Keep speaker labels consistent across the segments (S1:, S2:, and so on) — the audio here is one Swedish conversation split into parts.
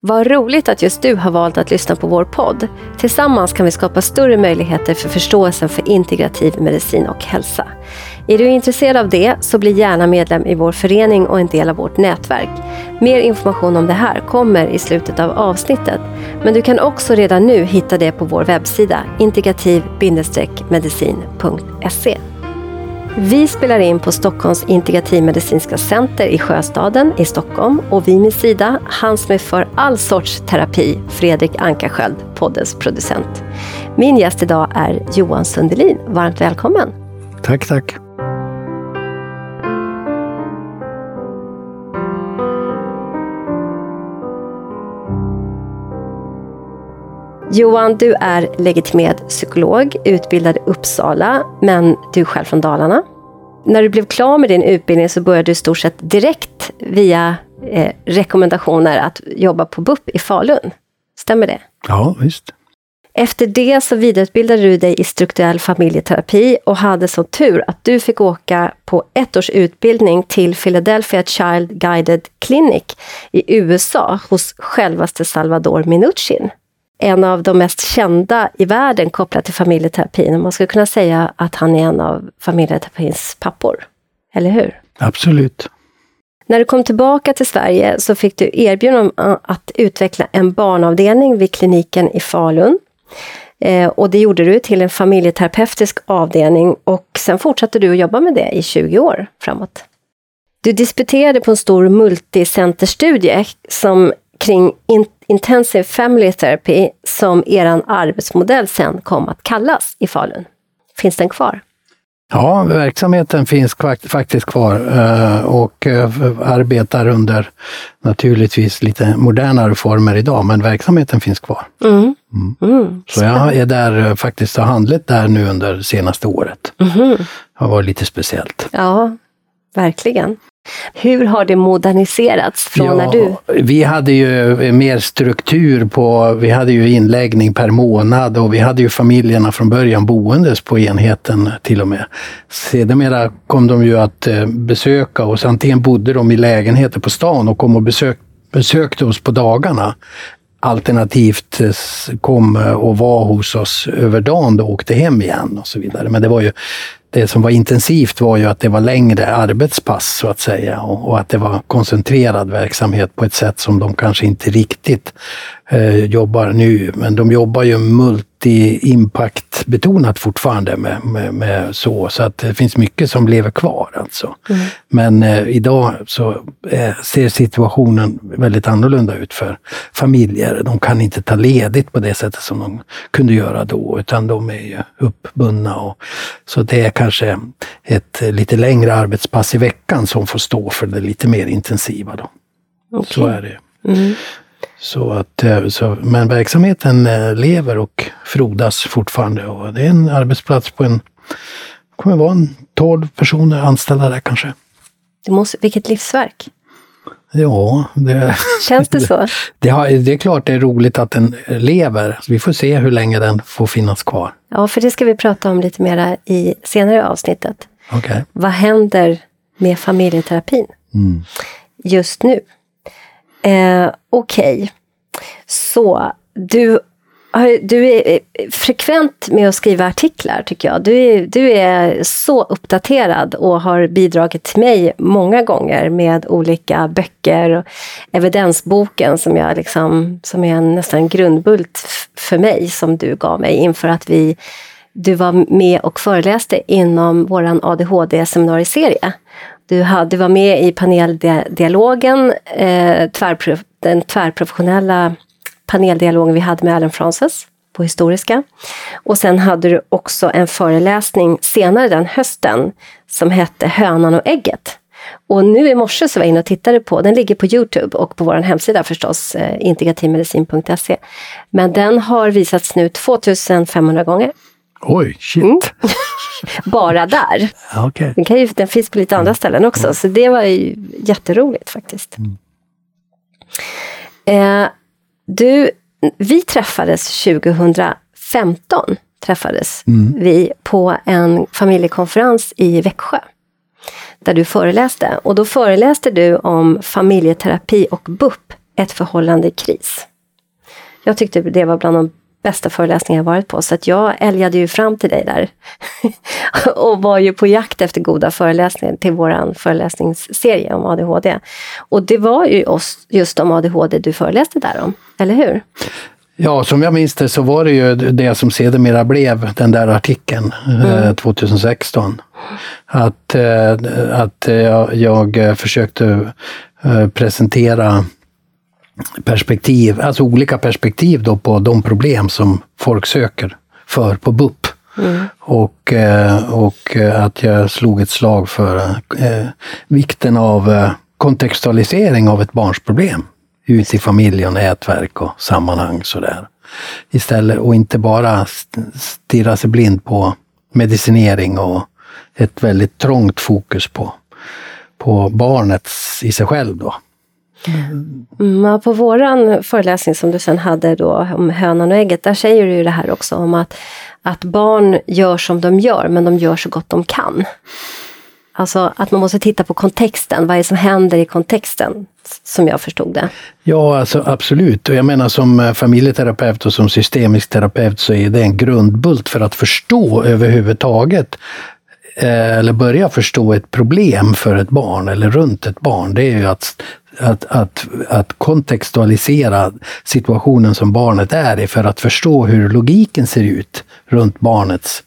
S1: Vad roligt att just du har valt att lyssna på vår podd. Tillsammans kan vi skapa större möjligheter för förståelsen för integrativ medicin och hälsa. Är du intresserad av det så bli gärna medlem i vår förening och en del av vårt nätverk. Mer information om det här kommer i slutet av avsnittet. Men du kan också redan nu hitta det på vår webbsida integrativ-medicin.se. Vi spelar in på Stockholms integrativmedicinska center i Sjöstaden i Stockholm och vid min sida, han som är för all sorts terapi, Fredrik Ankarsköld, poddens producent. Min gäst idag är Johan Sundelin. Varmt välkommen!
S2: Tack, tack!
S1: Johan, du är legitimerad psykolog, utbildad i Uppsala, men du är själv från Dalarna. När du blev klar med din utbildning så började du i stort sett direkt via eh, rekommendationer att jobba på BUP i Falun. Stämmer det?
S2: Ja, visst.
S1: Efter det så vidareutbildade du dig i strukturell familjeterapi och hade så tur att du fick åka på ett års utbildning till Philadelphia Child Guided Clinic i USA hos självaste Salvador Minuchin en av de mest kända i världen kopplat till familjeterapin. Man skulle kunna säga att han är en av familjeterapins pappor. Eller hur?
S2: Absolut.
S1: När du kom tillbaka till Sverige så fick du erbjudande om att utveckla en barnavdelning vid kliniken i Falun. Eh, och det gjorde du till en familjeterapeutisk avdelning och sen fortsatte du att jobba med det i 20 år framåt. Du disputerade på en stor multicenterstudie som kring in Intensive Family Therapy som er arbetsmodell sen kom att kallas i Falun. Finns den kvar?
S2: Ja, verksamheten finns faktiskt kvar eh, och eh, arbetar under naturligtvis lite modernare former idag, men verksamheten finns kvar. Mm. Mm. Mm. Så jag är där eh, faktiskt har handlat där nu under senaste året. Mm. Det har varit lite speciellt.
S1: Ja, verkligen. Hur har det moderniserats från ja, när du...
S2: Vi hade ju mer struktur på, vi hade ju inläggning per månad och vi hade ju familjerna från början boendes på enheten till och med. Sedermera kom de ju att eh, besöka oss, antingen bodde de i lägenheter på stan och kom och besök, besökte oss på dagarna. Alternativt eh, kom och var hos oss över dagen och åkte hem igen och så vidare. Men det var ju det som var intensivt var ju att det var längre arbetspass så att säga och, och, att det var koncentrerad verksamhet på ett sätt som de kanske inte riktigt eh, jobbar nu. Men de jobbar ju multi-impact betonat fortfarande med, med, med, så, så att det finns mycket som lever kvar alltså. Mm. Men eh, idag så eh, ser situationen väldigt annorlunda ut för familjer. De kan inte ta ledigt på det sättet som de kunde göra då, utan de är ju uppbundna. Och, så det är kanske ett lite längre arbetspass i veckan som får stå för det lite mer intensiva. Då. Okay. Så är det. Mm. Så att, eh, så, men verksamheten eh, lever och frodas fortfarande och det är en arbetsplats på en, kommer vara en 12 personer anställda där kanske.
S1: Det måste, vilket livsverk!
S2: Ja, det,
S1: Känns det så? Det,
S2: det, det, är klart det är roligt att den lever. Vi får se hur länge den får finnas kvar.
S1: Ja, för det ska vi prata om lite mera i senare avsnittet.
S2: Okay.
S1: Vad händer med familjeterapin mm. just nu? Eh, Okej, okay. så du, du är eh, frekvent med att skriva artiklar tycker jag. Du är, du är så uppdaterad och har bidragit till mig många gånger med olika böcker. Och evidensboken som, jag liksom, som är en nästan grundbult för mig som du gav mig inför att vi du var med och föreläste inom vår ADHD-seminarieserie. Du, du var med i paneldialogen, eh, tvärpro, den tvärprofessionella paneldialogen vi hade med Alan Frances på Historiska. Och sen hade du också en föreläsning senare den hösten som hette Hönan och ägget. Och nu i morse så var jag inne och tittade på, den ligger på Youtube och på vår hemsida förstås, eh, integrativmedicin.se. Men den har visats nu 2500 gånger.
S2: Oj, shit! Mm.
S1: Bara där.
S2: Okay.
S1: Den, kan ju, den finns på lite andra ställen också, mm. så det var ju jätteroligt faktiskt. Mm. Eh, du, vi träffades 2015, träffades mm. vi på en familjekonferens i Växjö. Där du föreläste. Och då föreläste du om familjeterapi och BUP ett förhållande i kris. Jag tyckte det var bland de bästa föreläsningar jag varit på, så att jag älgade ju fram till dig där. och var ju på jakt efter goda föreläsningar till vår föreläsningsserie om ADHD. Och det var ju just om ADHD du föreläste där om, eller hur?
S2: Ja, som jag minns det så var det ju det som sedermera blev den där artikeln eh, mm. 2016. Att, eh, att jag, jag försökte eh, presentera perspektiv, alltså olika perspektiv då på de problem som folk söker för på BUP. Mm. Och, och att jag slog ett slag för eh, vikten av kontextualisering av ett barns problem ut i familj och nätverk och sammanhang sådär. Istället och inte bara stirra sig blind på medicinering och ett väldigt trångt fokus på, på barnet i sig själv då.
S1: Mm, på våran föreläsning som du sen hade då om hönan och ägget, där säger du ju det här också om att, att barn gör som de gör, men de gör så gott de kan. Alltså att man måste titta på kontexten, vad är det som händer i kontexten, som jag förstod det.
S2: Ja, alltså absolut. Och jag menar som eh, familjeterapeut och som systemisk terapeut så är det en grundbult för att förstå överhuvudtaget Eh, eller börja förstå ett problem för ett barn eller runt ett barn, det är ju att, att, att, att kontextualisera situationen som barnet är i för att förstå hur logiken ser ut runt barnets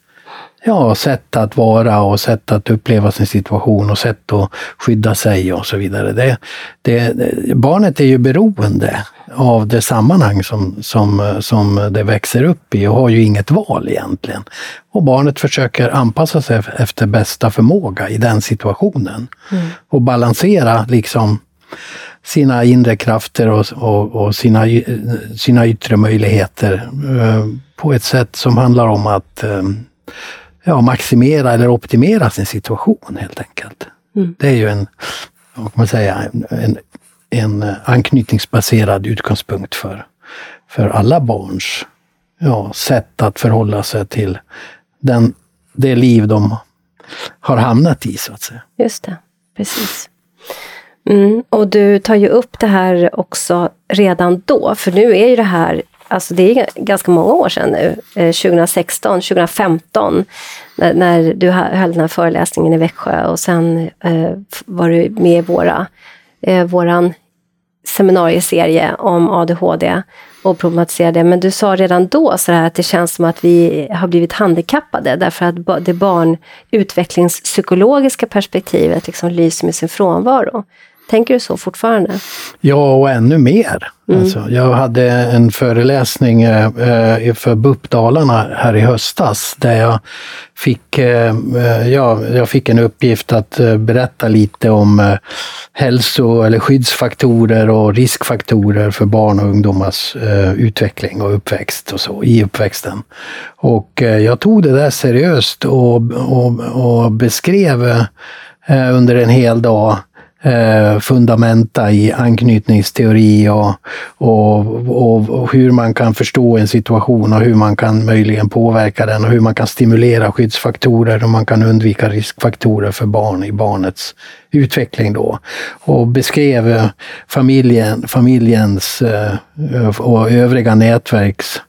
S2: ja, sätt att vara och sätt att uppleva sin situation och sätt att skydda sig och så vidare. Det, det, barnet är ju beroende av det sammanhang som, som, som det växer upp i och har ju inget val egentligen. Och barnet försöker anpassa sig efter bästa förmåga i den situationen. Mm. Och balansera liksom sina inre krafter och, och, och, sina, sina yttre möjligheter eh, på ett sätt som handlar om att eh, ja, maximera eller optimera sin situation helt enkelt. Mm. Det är ju en, vad kan man säga, en, en anknytningsbaserad utgångspunkt för, för alla barns ja, sätt att förhålla sig till den, det liv de har hamnat i, så att säga.
S1: Just det, precis. Mm, och du tar ju upp det här också redan då, för nu är ju det här alltså det är ganska många år sedan nu, eh, 2016, 2015, när, när du höll den här föreläsningen i Växjö och sen eh, var du med i våra, eh, våran seminarieserie om ADHD och problematiserade. Men du sa redan då så att det känns som att vi har blivit handikappade därför att det barnutvecklingspsykologiska perspektivet liksom lyser med sin frånvaro. Tänker du så fortfarande?
S2: Ja, och ännu mer. Mm. Alltså, jag hade en föreläsning eh, eh för BUP Dalarna här i höstas där jag fick, eh, eh, ja, jag fick en uppgift att eh, berätta lite om eh, hälso eller skyddsfaktorer och riskfaktorer för barn och ungdomars utveckling och uppväxt och så i uppväxten. Och jag tog det där seriöst och, och, och beskrev under en hel dag eh, fundamenta i anknytningsteori och, och, och, och, hur man kan förstå en situation och hur man kan möjligen påverka den och hur man kan stimulera skyddsfaktorer och man kan undvika riskfaktorer för barn i barnets utveckling då. Och beskrev eh, familjen, familjens eh, och övriga nätverks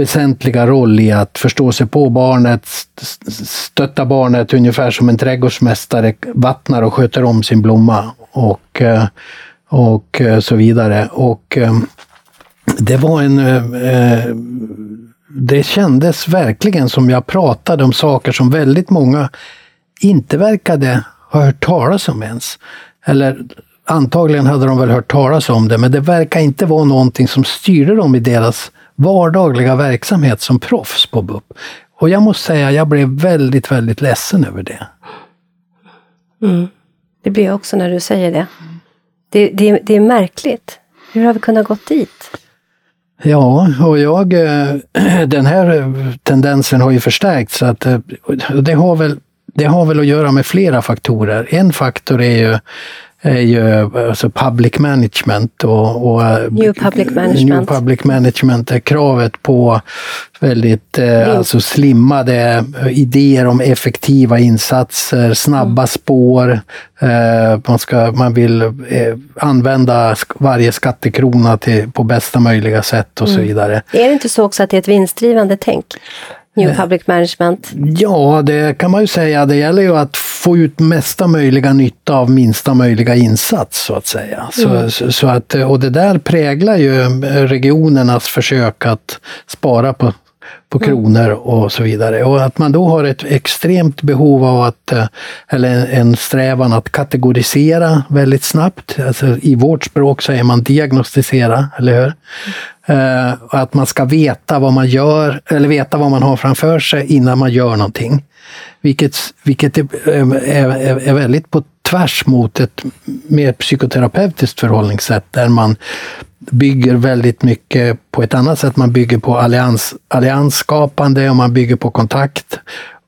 S2: väsentliga roll i att förstå sig på barnet, stötta barnet ungefär som en trädgårdsmästare vattnar och sköter om sin blomma och, eh, och eh, så vidare. Och eh, det var en... Det kändes verkligen som jag pratade om saker som väldigt många inte verkade ha hört talas om ens. Eller antagligen hade de väl hört talas om det, men det verkar inte vara någonting som styrde dem i deras vardagliga verksamhet som proffs på BUP. Och jag måste säga, jag blev väldigt, väldigt ledsen över det.
S1: Mm. Det blir jag också när du säger det. Det, det. det är märkligt. Hur har vi kunnat gått dit?
S2: Ja, och jag, eh, den här tendensen har ju förstärkts. Så att, eh, det, har väl, det har väl att göra med flera faktorer. En faktor är ju är ju alltså public management. Och, och
S1: New public management.
S2: New public management är kravet på väldigt eh, alltså slimmade idéer om effektiva insatser, snabba mm. spår. Eh, man, ska, man vill eh, använda varje skattekrona till, på bästa möjliga sätt och mm. så vidare.
S1: Är det inte så också att det är ett vinstdrivande tänk? New eh, Public Management?
S2: Ja, det kan man ju säga. Det gäller ju att få ut mesta möjliga nytta av minsta möjliga insats så att säga. Mm. Så, så, att, och det där präglar ju regionernas försök att spara på på mm. kronor och så vidare. Och att man då har ett extremt behov av att, eh, eller en strävan att kategorisera väldigt snabbt. Alltså, I vårt språk säger man diagnostisera, eller hur? Mm. att man ska veta vad man gör, eller veta vad man har framför sig innan man gör någonting. Vilket, vilket är, är, är väldigt på tvärs mot ett mer psykoterapeutiskt förhållningssätt där man bygger väldigt mycket på ett annat sätt. Man bygger på allians, alliansskapande och man bygger på kontakt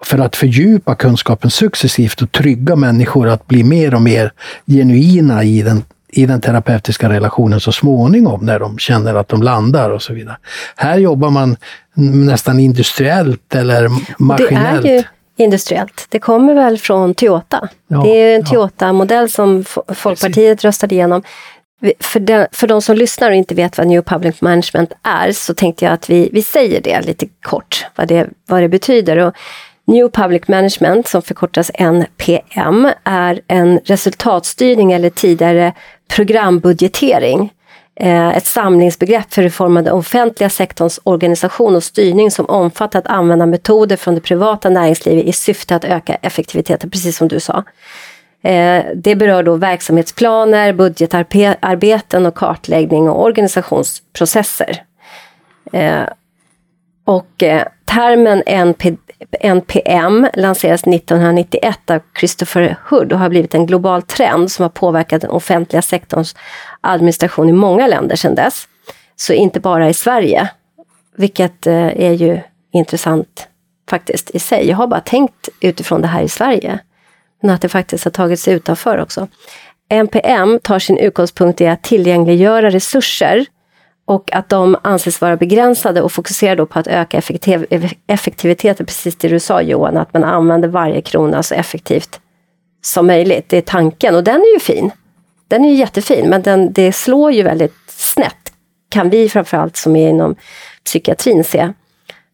S2: för att fördjupa kunskapen successivt och trygga människor att bli mer och mer genuina i den, i den terapeutiska relationen så småningom när de känner att de landar och så vidare. Här jobbar man nästan industriellt eller maskinellt.
S1: Industriellt. Det kommer väl från Toyota. Ja, det är en Toyota-modell som Folkpartiet röstade igenom. För, den, för de som lyssnar och inte vet vad New Public Management är så tänkte jag att vi, vi säger det lite kort, vad det, vad det betyder. Och New Public Management, som förkortas NPM, är en resultatstyrning eller tidigare programbudgetering. Eh, ett samlingsbegrepp för reformade offentliga sektorns organisation och styrning som omfattar att använda metoder från det privata näringslivet i syfte att öka effektiviteten, precis som du sa. Eh, det berör då verksamhetsplaner, budgetarbeten och kartläggning och organisationsprocesser. Eh, och termen NP, NPM lanserades 1991 av Christopher Hood och har blivit en global trend som har påverkat den offentliga sektorns administration i många länder sedan dess. Så inte bara i Sverige, vilket eh, är ju intressant faktiskt i sig. Jag har bara tänkt utifrån det här i Sverige men att det faktiskt har tagit sig utanför också. NPM tar sin utgångspunkt i att tillgängliggöra resurser och att de anses vara begränsade och fokuserar då på att öka effektiv effektiviteten, precis det du sa Johan, att man använder varje krona så effektivt som möjligt. Det är tanken och den är ju fin. Den är ju jättefin, men den, det slår ju väldigt snett, kan vi framförallt som är inom psykiatrin se.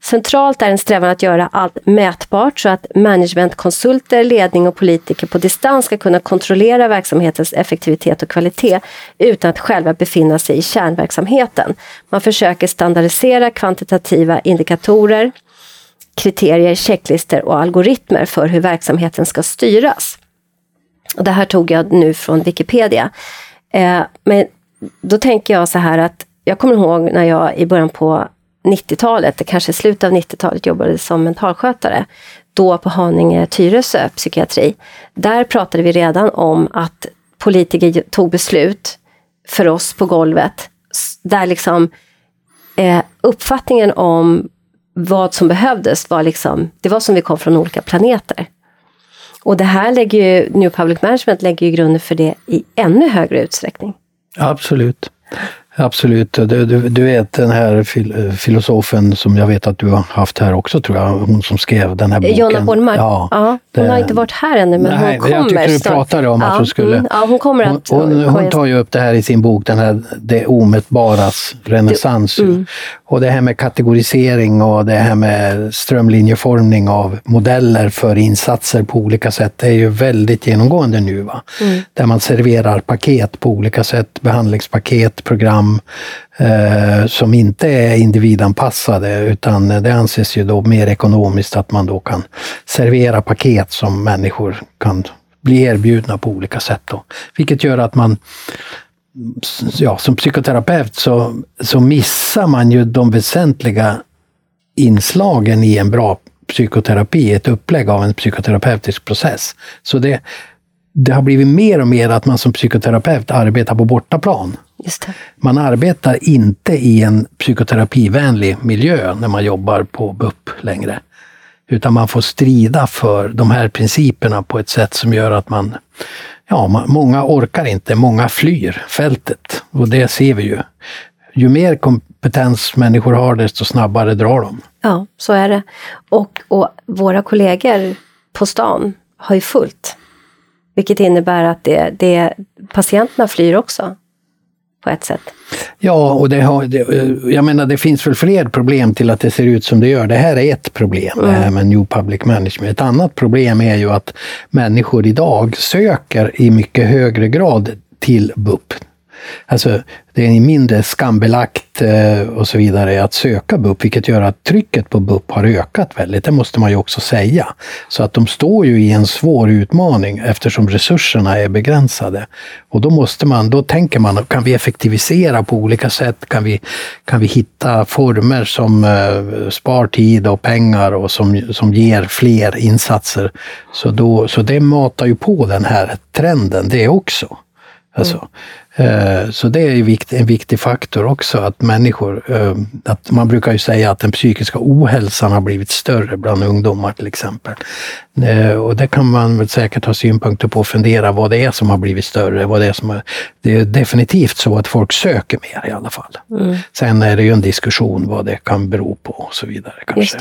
S1: Centralt är en strävan att göra allt mätbart så att managementkonsulter, ledning och politiker på distans ska kunna kontrollera verksamhetens effektivitet och kvalitet utan att själva befinna sig i kärnverksamheten. Man försöker standardisera kvantitativa indikatorer, kriterier, checklister och algoritmer för hur verksamheten ska styras. Och det här tog jag nu från Wikipedia. Eh, men då tänker jag så här att jag kommer ihåg när jag i början på 90-talet, kanske slutet av 90-talet, jobbade som mentalskötare. Då på Haninge Tyresö psykiatri. Där pratade vi redan om att politiker tog beslut för oss på golvet. Där liksom eh, uppfattningen om vad som behövdes var liksom, det var som vi kom från olika planeter. Och det här lägger ju, New Public Management lägger ju grunden för det i ännu högre utsträckning.
S2: Absolut. Absolut. Du, du, du, vet den här fil filosofen som jag vet att du har haft här också tror jag, hon som skrev den här boken.
S1: Jonna Bornemark? Ja, ja, hon det, har inte varit här ännu men nej, hon kommer
S2: Jag tyckte du pratade om ja, att hon skulle... Mm,
S1: ja, hon kommer att...
S2: Hon, hon, hon, tar ju upp det här i sin bok, den här Det omätbaras renässans. Mm. Och det här med kategorisering och det här med strömlinjeformning av modeller för insatser på olika sätt är ju väldigt genomgående nu. Va? Mm. Där man serverar paket på olika sätt, behandlingspaket, program eh, som inte är individanpassade utan det anses ju då mer ekonomiskt att man då kan servera paket som människor kan bli erbjudna på olika sätt. Då. Vilket gör att man ja, som psykoterapeut så, så missar man ju de väsentliga inslagen i en bra psykoterapi, ett upplägg av en psykoterapeutisk process. Så det, det har blivit mer och mer att man som psykoterapeut arbetar på bortaplan. Man arbetar inte i en psykoterapivänlig miljö när man jobbar på BUP längre. Utan man får strida för de här principerna på ett sätt som gör att man ja, många orkar inte, många flyr fältet. Och det ser vi ju. Ju mer kompetens människor har, desto snabbare drar de.
S1: Ja, så är det. Och, och våra kollegor på stan har ju fullt. Vilket innebär att det, det, patienterna flyr också på ett sätt.
S2: Ja, och det har, det, jag menar det finns väl fler problem till att det ser ut som det gör. Det här är ett problem, mm. det här med New Public Management. Ett annat problem är ju att människor idag söker i mycket högre grad till BUP, Alltså, det är mindre skambelagt eh, och så vidare att söka BUP, vilket gör att trycket på BUP har ökat väldigt. Det måste man ju också säga. Så att de står ju i en svår utmaning eftersom resurserna är begränsade. Och då måste man, då tänker man, kan vi effektivisera på olika sätt? Kan vi, kan vi hitta former som eh, spar tid och pengar och som, som ger fler insatser? Så, då, så det matar ju på den här trenden det också. Alltså, mm. Så det är en viktig faktor också, att människor, eh, att man brukar ju säga att den psykiska ohälsan har blivit större bland ungdomar till exempel. Eh, och det kan man väl säkert ha synpunkter på och fundera vad det är som har blivit större. Vad det, är som har, det är definitivt så att folk söker mer i alla fall. Mm. Sen är det ju en diskussion vad det kan bero på och så vidare kanske.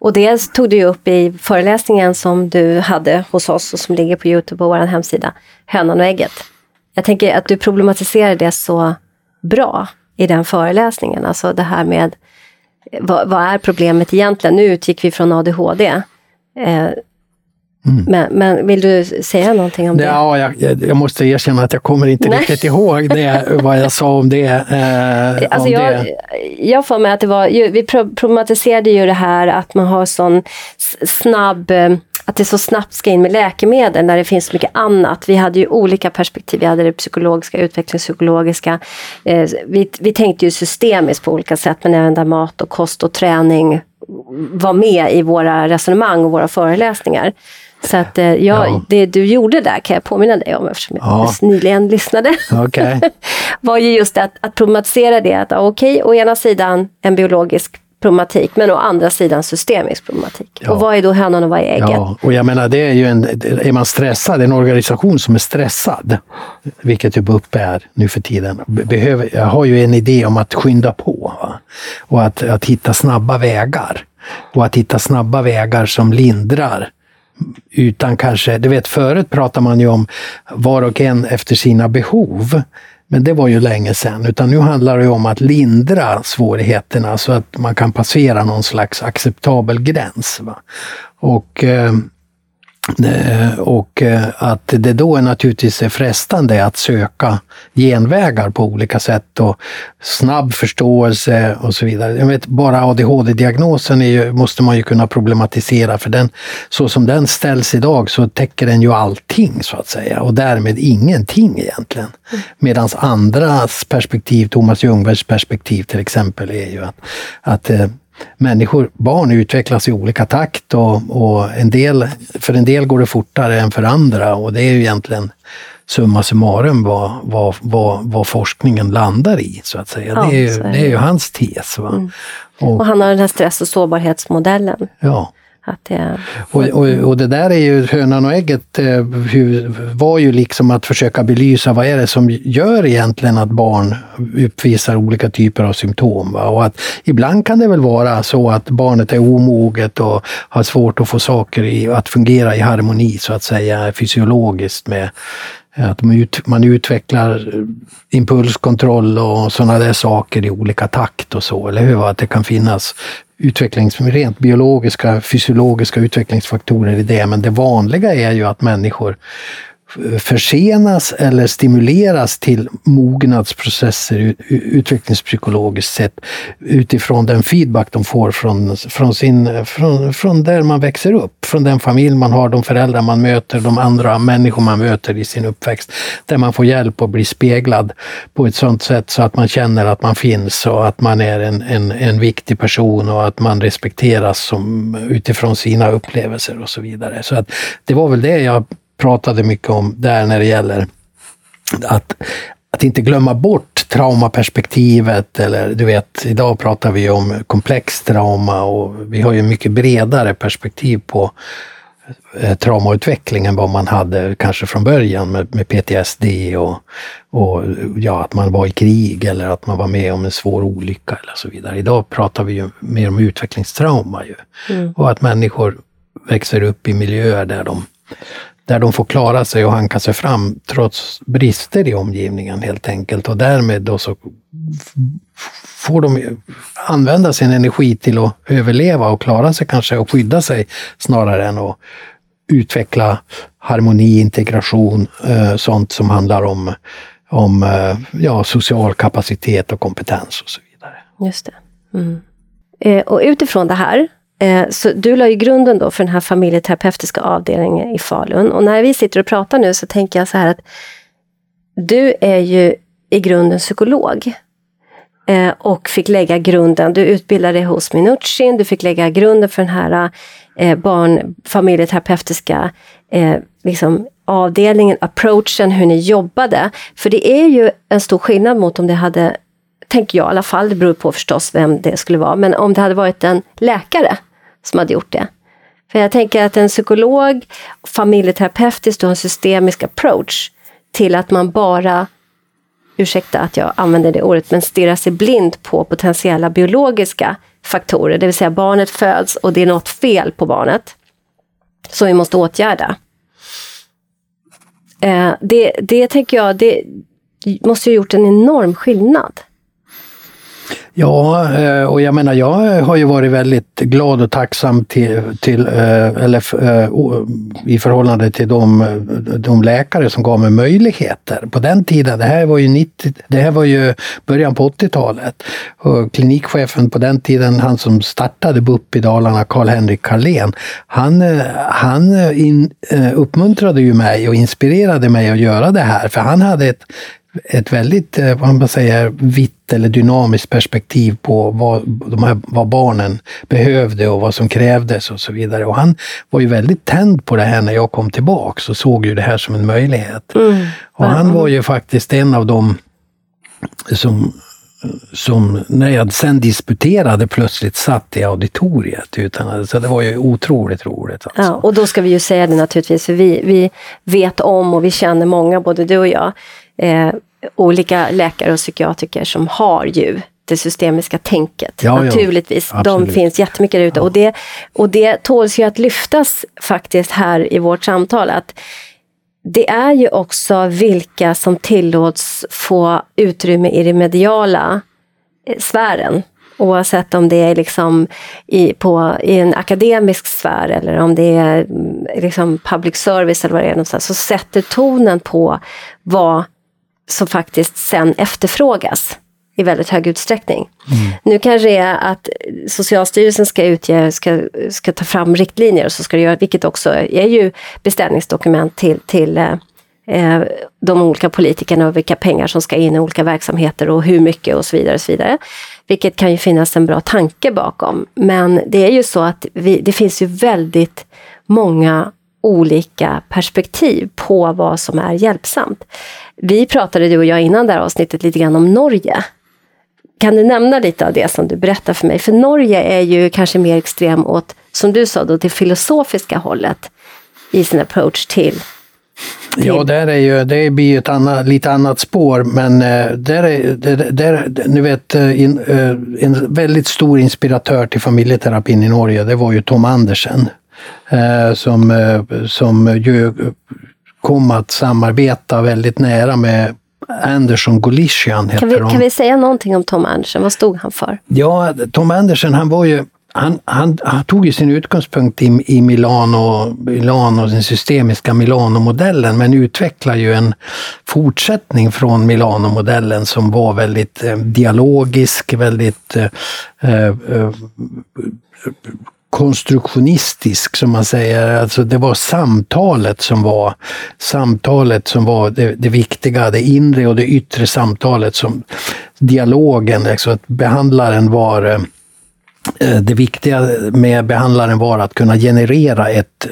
S1: Och det tog du upp i föreläsningen som du hade hos oss och som ligger på Youtube på vår hemsida, Hönan och ägget. Jag tänker att du problematiserar det så bra i den föreläsningen. Alltså det här med vad, vad är problemet egentligen? Nu utgick vi från ADHD. Eh, Mm. Men, men, vill du säga någonting om det?
S2: Ja, jag, jag måste erkänna att jag kommer inte Nej. riktigt ihåg det, vad jag sa om det.
S1: Eh, alltså om jag, det. jag får mig att det var, vi problematiserade ju det här att man har sån snabb eh, att det så snabbt ska in med läkemedel när det finns så mycket annat. Vi hade ju olika perspektiv. Vi hade det psykologiska, utvecklingspsykologiska. Eh, vi, vi tänkte ju systemiskt på olika sätt men även där mat och kost och träning var med i våra resonemang och våra föreläsningar. Så att eh, ja, ja. det du gjorde där kan jag påminna dig om eftersom ja. jag nyligen lyssnade.
S2: Okay.
S1: var ju just att, att problematisera det. Att okej, okay, å ena sidan en biologisk problematik, men å andra sidan systemisk problematik. Ja. Och vad är då hönan och vad är ägget? Ja,
S2: och jag menar det är ju en, är man stressad, en organisation som är stressad, vilket ju BUP är nu för tiden, behöver, jag har ju en idé om att skynda på va? och att, att hitta snabba vägar. Och att hitta snabba vägar som lindrar utan kanske, du vet förut pratade man ju om var och en efter sina behov. Men det var ju länge sedan, utan nu handlar det om att lindra svårigheterna så att man kan passera någon slags acceptabel gräns. Va? Och eh, Eh, och eh, att det då är naturligtvis är frestande att söka genvägar på olika sätt och snabb förståelse och så vidare. Jag vet, bara ADHD-diagnosen måste man ju kunna problematisera för den, så som den ställs idag så täcker den ju allting så att säga och därmed ingenting egentligen. Medan andras perspektiv, Thomas Ljungbergs perspektiv till exempel, är ju att, att eh, människor, barn utvecklas i olika takt och, och, en del, för en del går det fortare än för andra och det är ju egentligen summa summarum vad, vad, vad, vad forskningen landar i så att säga. Ja, det, är ju, det. är ju hans tes. Va? Mm.
S1: Och, och, han har den här stress och sårbarhetsmodellen.
S2: Ja.
S1: Att det...
S2: och, och, och det där är ju hönan och ägget eh, var ju liksom att försöka belysa vad är det som gör egentligen att barn uppvisar olika typer av symptom. Va? Och att ibland kan det väl vara så att barnet är omoget och har svårt att få saker i, att fungera i harmoni så att säga fysiologiskt med Eh, att man, ut, man utvecklar eh, impulskontroll och sådana där saker i olika takt och så, eller hur? Att det kan finnas utvecklings, rent biologiska, fysiologiska utvecklingsfaktorer i det. Men det vanliga är ju att människor försenas eller stimuleras till mognadsprocesser utvecklingspsykologiskt sett utifrån den feedback de får från, från, sin, från, från där man växer upp, från den familj man har, de föräldrar man möter, de andra människor man möter i sin uppväxt. Där man får hjälp att bli speglad på ett sådant sätt så att man känner att man finns och att man är en, en, en viktig person och att man respekteras som, utifrån sina upplevelser och så vidare. Så att det var väl det jag pratade mycket om där när det gäller att, att inte glömma bort traumaperspektivet eller du vet, idag pratar vi om komplex trauma och vi har ju mycket bredare perspektiv på eh, traumautveckling än vad man hade kanske från början med, med PTSD och, och ja, att man var i krig eller att man var med om en svår olycka eller så vidare. Idag pratar vi ju mer om utvecklingstrauma ju. Mm. Och att människor växer upp i miljöer där de där de får klara sig och hanka sig fram trots brister i omgivningen helt enkelt. Och därmed då så får de använda sin energi till att överleva och klara sig kanske och skydda sig snarare än att utveckla harmoni, integration, eh, sånt som handlar om, om eh, ja, social kapacitet och kompetens och så vidare.
S1: Just det. Mm. Eh, och utifrån det här Eh, så du la ju grunden då för den här familjeterapeutiska avdelningen i Falun. Och när vi sitter och pratar nu så tänker jag så här att du är ju i grunden psykolog. Eh, och fick lägga grunden, du utbildade dig hos Minuchin, du fick lägga grunden för den här eh, barn, familjeterapeutiska liksom, avdelningen, approachen, hur ni jobbade. För det är ju en stor skillnad mot om det hade tänker jag i alla fall, det beror på förstås vem det skulle vara, men om det hade varit en läkare som hade gjort det. För jag tänker att en psykolog, familjeterapeutiskt och en systemisk approach till att man bara, ursäkta att jag använder det ordet, men stirrar sig blind på potentiella biologiska faktorer, det vill säga barnet föds och det är något fel på barnet som vi måste åtgärda. Eh, det, det tänker jag, det måste ju ha gjort en enorm skillnad.
S2: Ja, eh, och jag menar jag har ju varit väldigt glad och tacksam till, till eh, eller eh, i förhållande till de, de läkare som gav mig möjligheter. På den tiden, det här var ju, 90, det här var ju början på 80-talet. Och klinikchefen på den tiden, han som startade BUP i Dalarna, Karl-Henrik Karlén, han, han in, uppmuntrade ju mig och inspirerade mig att göra det här. För han hade ett ett väldigt, eh, vad man säger, vitt eller dynamiskt perspektiv på vad, de här, vad barnen behövde och vad som krävdes och så vidare. Och han var ju väldigt tänd på det här när jag kom tillbaks och såg ju det här som en möjlighet. Mm. Och han var ju faktiskt en av dem som som när jag sen disputerade plötsligt satt i auditoriet. Utan, så det var ju otroligt roligt. Alltså.
S1: Ja, och då ska vi ju säga det naturligtvis, för vi, vi vet om och vi känner många, både du och jag, eh, olika läkare och psykiatriker som har ju det systemiska tänket. Ja, Naturligtvis, ja, de finns jättemycket där ute. Ja. Och, det, och det tåls ju att lyftas faktiskt här i vårt samtal. att det är ju också vilka som tillåts få utrymme i den mediala eh, sfären. Oavsett om det är liksom i, på, i en akademisk sfär eller om det är mm, liksom public service eller vad det är någonstans, så sätter tonen på vad som faktiskt sen efterfrågas i väldigt hög utsträckning. Mm. Nu kanske det är att Socialstyrelsen ska, utge, ska, ska ta fram riktlinjer, och så ska det göra, vilket också är ju beställningsdokument till, till eh, de olika politikerna och vilka pengar som ska in i olika verksamheter och hur mycket och så vidare. Och så vidare. Vilket kan ju finnas en bra tanke bakom. Men det är ju så att vi, det finns ju väldigt många olika perspektiv på vad som är hjälpsamt. Vi pratade du och jag innan det här avsnittet lite grann om Norge. Kan du nämna lite av det som du berättar för mig? För Norge är ju kanske mer extrem åt, som du sa, då, det filosofiska hållet i sin approach till
S2: Ja, där är ju, det blir ju ett annat, lite annat spår, men eh, där är, där, där, ni vet, eh, eh, en väldigt stor inspiratör till familjeterapin i Norge, det var ju Tom Andersen. Som, som ju kom att samarbeta väldigt nära med Anderson Golishian.
S1: Kan vi, kan vi säga någonting om Tom Anderson? Vad stod han för?
S2: Ja, Tom Anderson han var ju han, han, han, tog ju sin utgångspunkt i, i Milano, Milano, den systemiska Milano-modellen, men utvecklade ju en fortsättning från Milano-modellen som var väldigt eh, dialogisk, väldigt eh, eh, eh konstruktionistisk som man säger. Alltså det var samtalet som var samtalet som var det, det viktiga, det inre och det yttre samtalet som dialogen, alltså att behandlaren var eh, det viktiga med behandlaren var att kunna generera ett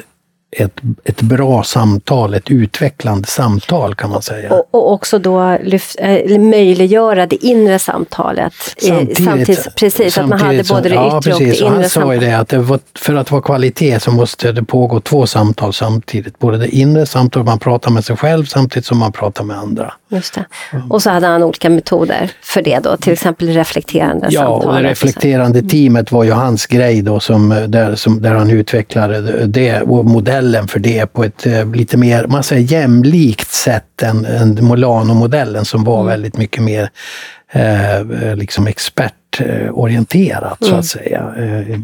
S2: ett, ett bra samtal, ett utvecklande samtal kan man säga.
S1: Och, och också då lyft, äh, möjliggöra det inre samtalet.
S2: Samtidigt, samtidigt
S1: precis, att man hade både det
S2: ja,
S1: yttre
S2: precis,
S1: och det inre
S2: Han sa ju det att det var, för att vara kvalitet så måste det pågå två samtal samtidigt. Både det inre samtalet, man pratar med sig själv samtidigt som man pratar med andra.
S1: Just det. Och så hade han olika metoder för det då, till exempel reflekterande
S2: ja,
S1: samtal.
S2: Ja, reflekterande teamet var ju hans grej då som, där, som, där han utvecklade det och modellen för det på ett eh, lite mer, man säger jämlikt sätt än, än Molano-modellen som var mm. väldigt mycket mer eh, liksom expertorienterat så att mm. säga. Eh,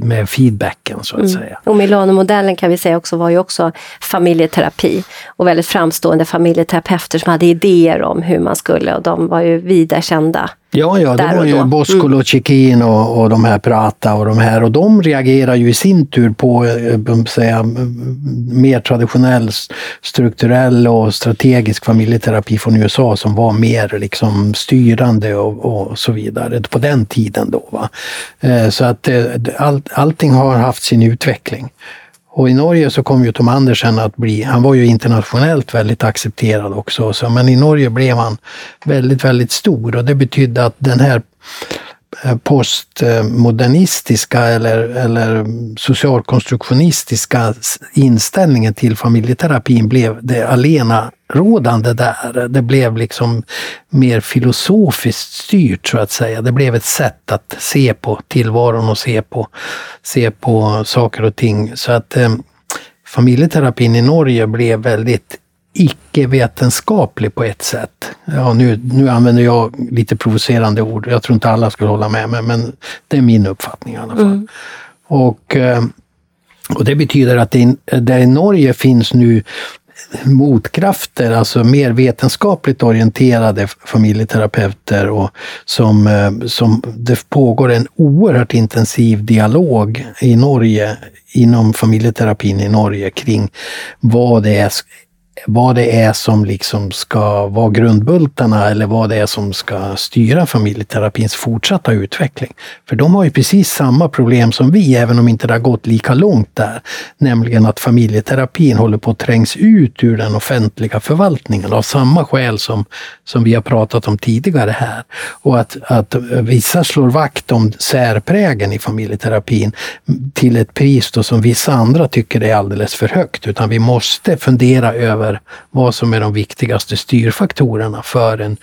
S2: med feedbacken så att mm. säga.
S1: Och Milano-modellen kan vi säga också var ju också familjeterapi och väldigt framstående familjeterapeuter som hade idéer om hur man skulle och de var ju vida kända
S2: Ja, ja, det var ju Boscolo, mm. Cecchino och, och de här Prata och de här och de reagerar ju i sin tur på eh, säga, mer traditionell strukturell och strategisk familjeterapi från USA som var mer liksom styrande och, och så vidare på den tiden då. Va? Eh, så att eh, all, allting har haft sin utveckling. Och i Norge så kom ju Tom Andersen att bli, han var ju internationellt väldigt accepterad också, så, men i Norge blev han väldigt, väldigt stor och det betydde att den här eh, postmodernistiska eller, eller socialkonstruktionistiska inställningen till familjeterapin blev det alena rådande där. Det blev liksom mer filosofiskt styrt så att säga. Det blev ett sätt att se på tillvaron och se på, se på saker och ting. Så att eh, familjeterapin i Norge blev väldigt icke-vetenskaplig på ett sätt. Ja, nu, nu använder jag lite provocerande ord. Jag tror inte alla skulle hålla med mig, men det är min uppfattning i alla fall. Mm. Och, eh, och det betyder att det, där i Norge finns nu motkrafter, alltså mer vetenskapligt orienterade familjeterapeuter och som, eh, som det pågår en oerhört intensiv dialog i Norge inom familjeterapin i Norge kring vad det är vad det är som liksom ska vara grundbultarna eller vad det är som ska styra familjeterapins fortsatta utveckling. För de har ju precis samma problem som vi, även om inte det har gått lika långt där. Nämligen att familjeterapin håller på att trängs ut ur den offentliga förvaltningen av samma skäl som, som vi har pratat om tidigare här. Och att, att vissa slår vakt om särprägen i familjeterapin till ett pris då som vissa andra tycker är alldeles för högt. Utan vi måste fundera över vad som är de viktigaste styrfaktorerna för en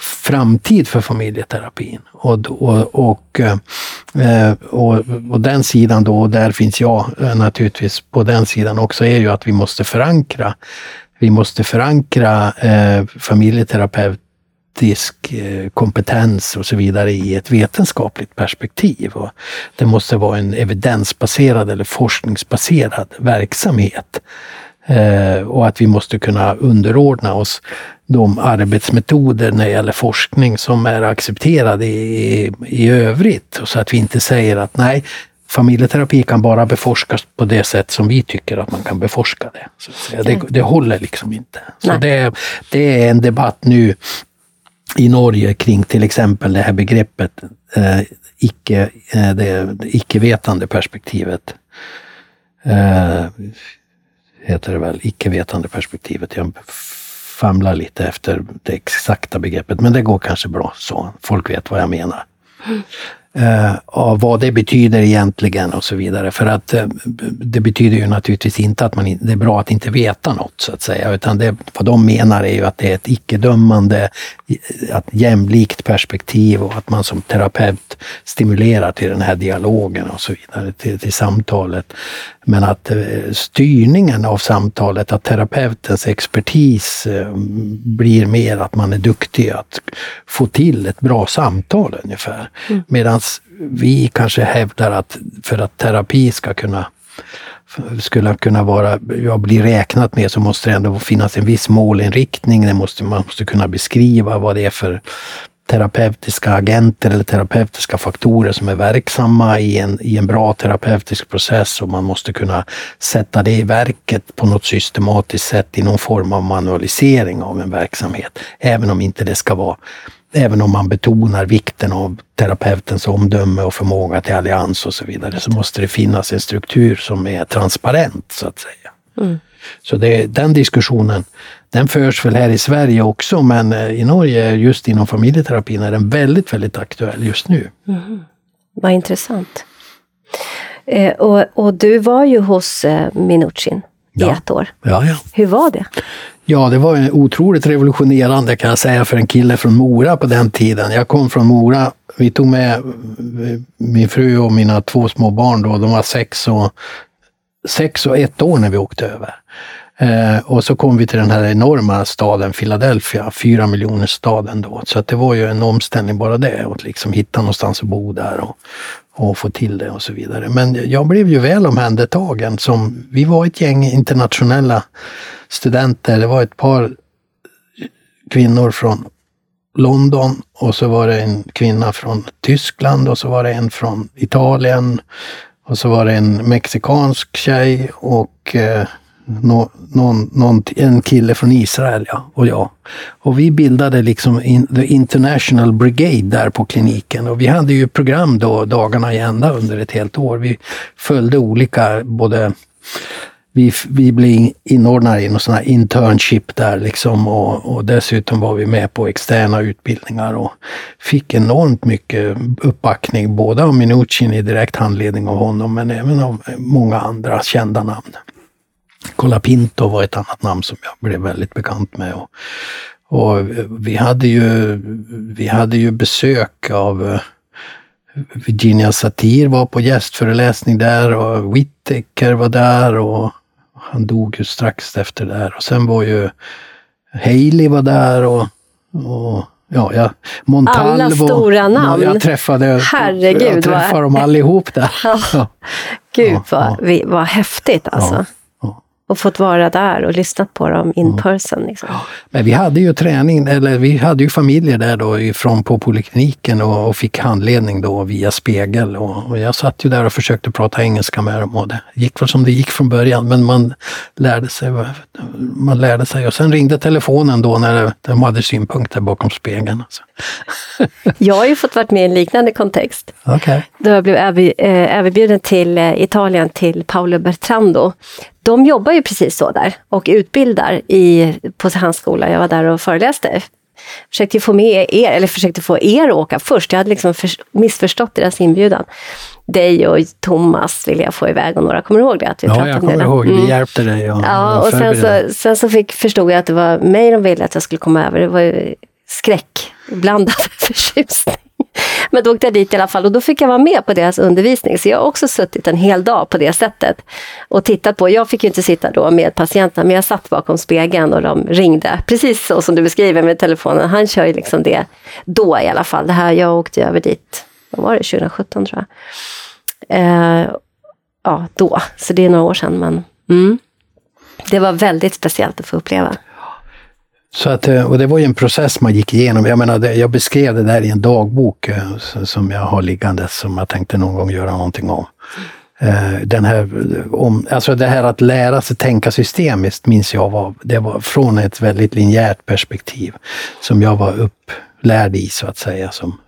S2: framtid för familjeterapin. Och, och, och, eh, och, och, den sidan då, och där finns jag eh, naturligtvis på den sidan också, är ju att vi måste förankra vi måste förankra eh, familjeterapeutisk eh, kompetens och så vidare i ett vetenskapligt perspektiv. Och det måste vara en evidensbaserad eller forskningsbaserad verksamhet. Eh, och att vi måste kunna underordna oss de arbetsmetoder när det gäller forskning som är accepterade i, i övrigt. Så att vi inte säger att nej, familjeterapi kan bara beforskas på det sätt som vi tycker att man kan beforska det. Så det, det håller liksom inte. Så det, det, är en debatt nu i Norge kring till exempel det här begreppet eh, icke, eh, det icke-vetande perspektivet. Eh, heter det väl, icke-vetande perspektivet. Jag famlar lite efter det exakta begreppet, men det går kanske bra så. Folk vet vad jag menar. Eh, av vad det betyder egentligen och så vidare. För att eh, det betyder ju naturligtvis inte att man, det är bra att inte veta något så att säga, utan det, vad de menar är ju att det är ett icke-dömande, ett jämlikt perspektiv och att man som terapeut stimulerar till den här dialogen och så vidare, till, till samtalet. Men att eh, styrningen av samtalet, att terapeutens expertis eh, blir mer att man är duktig att få till ett bra samtal ungefär. Mm. Medan vi kanske hävdar att för att terapi ska kunna skulle kunna vara, ja, bli räknat med så måste det ändå finnas en viss målinriktning. Det måste, man måste kunna beskriva vad det är för terapeutiska agenter eller terapeutiska faktorer som är verksamma i en, i en bra terapeutisk process och man måste kunna sätta det i verket på något systematiskt sätt i någon form av manualisering av en verksamhet. Även om inte det ska vara även om man betonar vikten av terapeutens omdöme och förmåga till allians och så vidare, så måste det finnas en struktur som är transparent så att säga. Mm. Så det, den diskussionen, den förs väl här i Sverige också, men eh, i Norge just inom familjeterapin är den väldigt, väldigt aktuell just nu.
S1: Mm. Vad intressant. Eh, och, och, du var ju hos eh, Minuchin i ett år.
S2: Ja, ja.
S1: Hur var det?
S2: Ja, det var otroligt revolutionerande kan jag säga för en kille från Mora på den tiden. Jag kom från Mora. Vi tog med min fru och mina två små barn då. De var sex och, sex och ett år när vi åkte över. Eh, och så kom vi till den här enorma staden Philadelphia, fyra miljoner staden då. Så att det var ju en omställning bara det, att liksom hitta någonstans att bo där och, och få till det och så vidare. Men jag blev ju väl omhändertagen. Som, vi var ett gäng internationella studenter. Det var ett par kvinnor från London och så var det en kvinna från Tyskland och så var det en från Italien. Och så var det en mexikansk tjej och eh, no, någon, någon, en kille från Israel ja, och jag. Och vi bildade liksom in, The International Brigade där på kliniken och vi hade ju program då dagarna i ända under ett helt år. Vi följde olika, både vi, vi blev inordnade i någon sån här internship där liksom och, och, dessutom var vi med på externa utbildningar och fick enormt mycket uppbackning både av Minuchin i direkt handledning av honom men även av många andra kända namn. Colapinto var ett annat namn som jag blev väldigt bekant med. Och, och vi, hade ju, vi hade ju besök av eh, Virginia Satir var på gästföreläsning där och Whittaker var där och han dog ju strax efter där. Och sen var ju Haley var där och, och ja, jag,
S1: Montalvo. Alla stora namn.
S2: Jag träffade,
S1: Herregud,
S2: jag träffade vad... dem allihop där.
S1: Ja. Gud vad, ja. vad häftigt alltså. Ja och fått vara där och lyssnat på dem in person. Liksom.
S2: Men vi hade ju träning, eller vi hade ju familjer där då ifrån på polikliniken och, och fick handledning då via spegel. Och, och, jag satt ju där och försökte prata engelska med dem och det gick väl som det gick från början men man lärde sig. Man lärde sig och sen ringde telefonen då när de hade synpunkter bakom spegeln. Alltså.
S1: jag har ju fått varit med i en liknande kontext.
S2: Okay.
S1: Då jag blev överbjuden till eh, Italien till Paolo Bertrando de jobbar ju precis så där och utbildar i, på hans skola. Jag var där och föreläste. Försökte få med er, eller försökte få er att åka först. Jag hade liksom för, missförstått deras inbjudan. Dig och Thomas ville jag få iväg och några, kommer du ihåg det? Att
S2: vi ja, jag kommer ihåg. Vi mm. hjälpte dig.
S1: Och ja, och sen så, sen så fick, förstod jag att det var mig de ville att jag skulle komma över. Det var ju skräckblandad förtjusning. Men då åkte jag dit i alla fall och då fick jag vara med på deras undervisning. Så jag har också suttit en hel dag på det sättet och tittat på. Jag fick ju inte sitta då med patienterna, men jag satt bakom spegeln och de ringde. Precis så som du beskriver med telefonen. Han kör ju liksom det då i alla fall. Det här, jag åkte över dit, vad var det, 2017 tror jag. Eh, ja, då. Så det är några år sedan. Men mm. det var väldigt speciellt att få uppleva.
S2: Så att, eh, och det var ju en process man gick igenom. Jag menar, jag beskrev det där i en dagbok eh, som jag har liggande som jag tänkte någon gång göra någonting om. Eh, den här, om, alltså det här att lära sig tänka systemiskt minns jag var, det var från ett väldigt linjärt perspektiv som jag var upplärd i så att säga som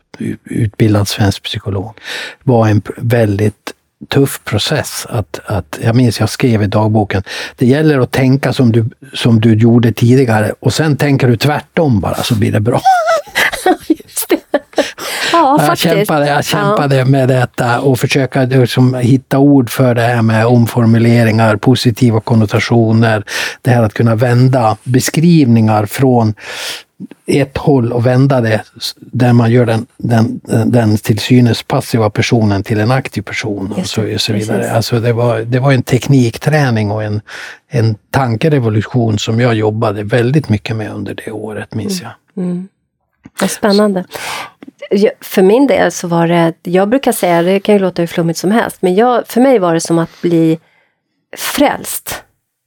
S2: utbildad svensk psykolog. var en väldigt tuff process. Att, att, jag minns jag skrev i dagboken, det gäller att tänka som du, som du gjorde tidigare och sen tänker du tvärtom bara så blir det bra.
S1: Just det. Ja,
S2: jag kämpade, jag kämpade ja. med detta och försöka liksom, hitta ord för det här med omformuleringar, positiva konnotationer. Det här att kunna vända beskrivningar från ett håll och vända det där man gör den, den, den till synes passiva personen till en aktiv person och så, och så vidare. Alltså det, var, det var en teknikträning och en, en tankerevolution som jag jobbade väldigt mycket med under det året, minns jag. Mm. Mm.
S1: Vad spännande. För min del så var det, jag brukar säga, det kan ju låta hur flummigt som helst, men jag, för mig var det som att bli frälst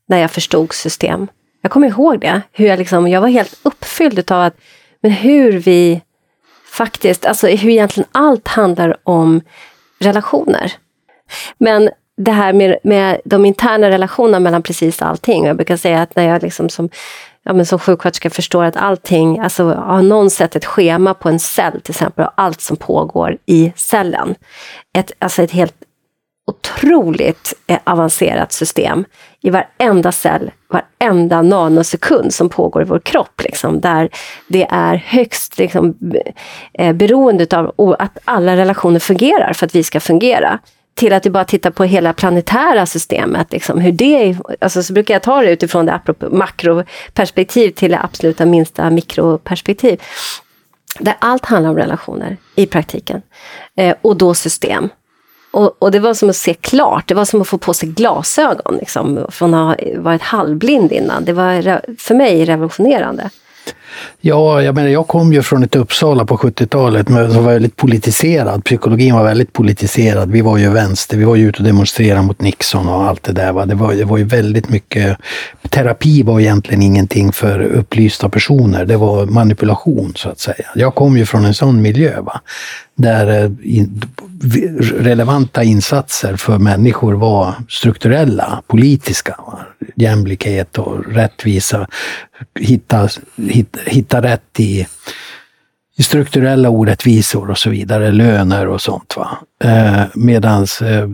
S1: när jag förstod system. Jag kommer ihåg det, hur jag, liksom, jag var helt uppfylld av att, men hur vi faktiskt, alltså hur egentligen allt handlar om relationer. Men det här med, med de interna relationerna mellan precis allting. Jag brukar säga att när jag liksom som ja, men som sjuksköterska förstår att allting, alltså har någon sett ett schema på en cell till exempel, och allt som pågår i cellen. Ett, alltså ett helt otroligt eh, avancerat system i varenda cell, varenda nanosekund som pågår i vår kropp. Liksom, där det är högst liksom, eh, beroende av att alla relationer fungerar för att vi ska fungera till att du bara tittar på hela planetära systemet. Liksom, hur det, alltså, så brukar jag ta det utifrån det makroperspektiv till det absoluta minsta mikroperspektiv. Där allt handlar om relationer i praktiken. Eh, och då system. Och, och, det var som att se klart, det var som att få på sig glasögon liksom, från att ha varit halvblind innan. Det var för mig revolutionerande.
S2: Ja, jag menar, jag kom ju från ett Uppsala på 70-talet som var väldigt politiserad. Psykologin var väldigt politiserad. Vi var ju vänster, vi var ju ute och demonstrerade mot Nixon och allt det där. Va? Det, var, det var ju väldigt mycket... Terapi var egentligen ingenting för upplysta personer. Det var manipulation, så att säga. Jag kom ju från en sån miljö. Va? Där eh, relevanta insatser för människor var strukturella, politiska. Va? Jämlikhet och rättvisa. Hitta, hitta, rätt i, i strukturella orättvisor och så vidare, löner och sånt. Va? Eh, medans, eh,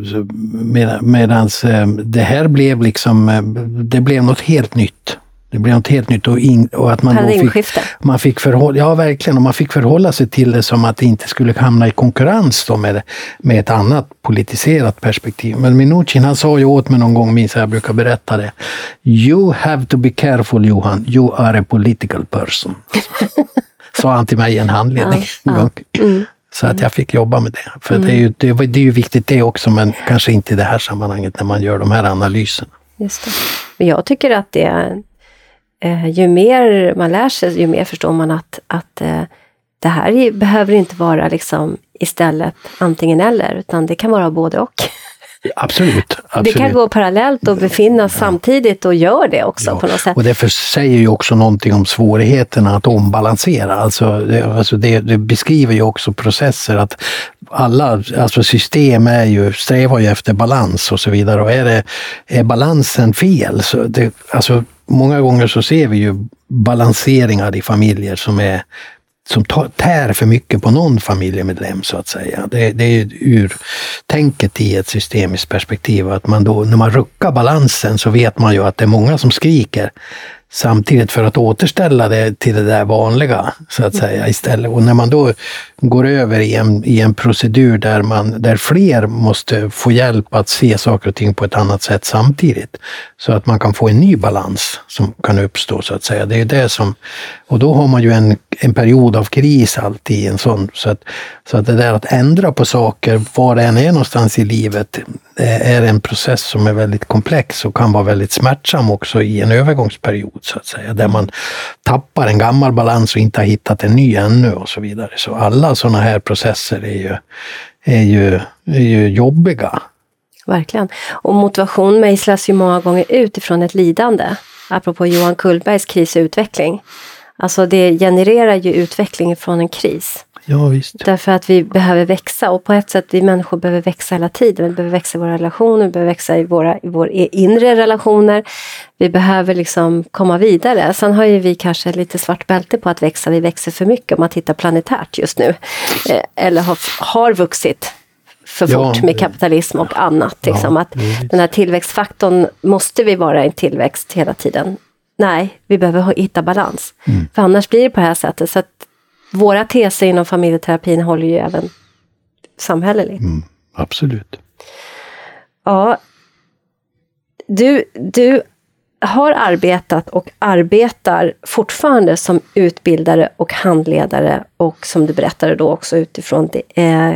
S2: med, medans eh, det här blev liksom, eh, det blev något helt nytt. Det blev något helt nytt och, in, och att man fick, man fick förhålla, ja verkligen, och man fick förhålla sig till det som att det inte skulle hamna i konkurrens då med, med ett annat politiserat perspektiv. Men Minuchin han sa ju åt mig någon gång, minns jag, jag brukar berätta det. You have to be careful Johan, you are a political person. sa han till mig i en handledning. Ja, ja. Mm. Så att jag fick jobba med det. För mm. det, är ju, det, det är ju viktigt det också, men kanske inte i det här sammanhanget när man gör de här analyserna.
S1: Just det. Men jag tycker att det eh, ju mer man lär sig, ju mer förstår man att, att eh, det här behöver inte vara liksom istället antingen eller, utan det kan vara både och.
S2: Absolut, absolut.
S1: Det kan gå parallellt och befinnas ja. samtidigt och gör det också ja. på något sätt.
S2: Och det säger ju också någonting om svårigheterna att ombalansera. Alltså, det, alltså det, det, beskriver ju också processer att alla alltså system är ju, strävar ju efter balans och så vidare. Och är, det, är balansen fel, så det, alltså, många gånger så ser vi ju balanseringar i familjer som är som tär för mycket på någon familjemedlem så att säga. Det, det är ur tänket i ett systemiskt perspektiv att man då, när man ruckar balansen så vet man ju att det är många som skriker samtidigt för att återställa det till det där vanliga, så att säga, istället. Och när man då går över i en, i en procedur där, man, där fler måste få hjälp att se saker och ting på ett annat sätt samtidigt, så att man kan få en ny balans som kan uppstå, så att säga. Det är det som, och då har man ju en, en period av kris alltid, en sån, så att, så att det där att ändra på saker, var det än är någonstans i livet, är en process som är väldigt komplex och kan vara väldigt smärtsam också i en övergångsperiod så att säga, där man tappar en gammal balans och inte har hittat en ny ännu och så vidare. Så alla sådana här processer är ju, är ju, är ju jobbiga.
S1: Verkligen. Och motivation mejslas ju många gånger utifrån ett lidande. Apropå Johan Kullbergs kris och utveckling. Alltså det genererar ju utveckling från en kris.
S2: Ja, visst.
S1: Därför att vi behöver växa och på ett sätt, vi människor behöver växa hela tiden. Vi behöver växa i våra relationer, vi behöver växa i våra i vår inre relationer. Vi behöver liksom komma vidare. Sen har ju vi kanske lite svart bälte på att växa. Vi växer för mycket om man tittar planetärt just nu. Eh, eller har, har vuxit för fort ja, med kapitalism och annat. Liksom. Ja, att den här tillväxtfaktorn, måste vi vara i tillväxt hela tiden? Nej, vi behöver hitta balans. Mm. För annars blir det på det här sättet. Så våra teser inom familjeterapin håller ju även samhälleligt. Mm,
S2: absolut.
S1: Ja. Du, du har arbetat och arbetar fortfarande som utbildare och handledare och som du berättade då också utifrån det, eh,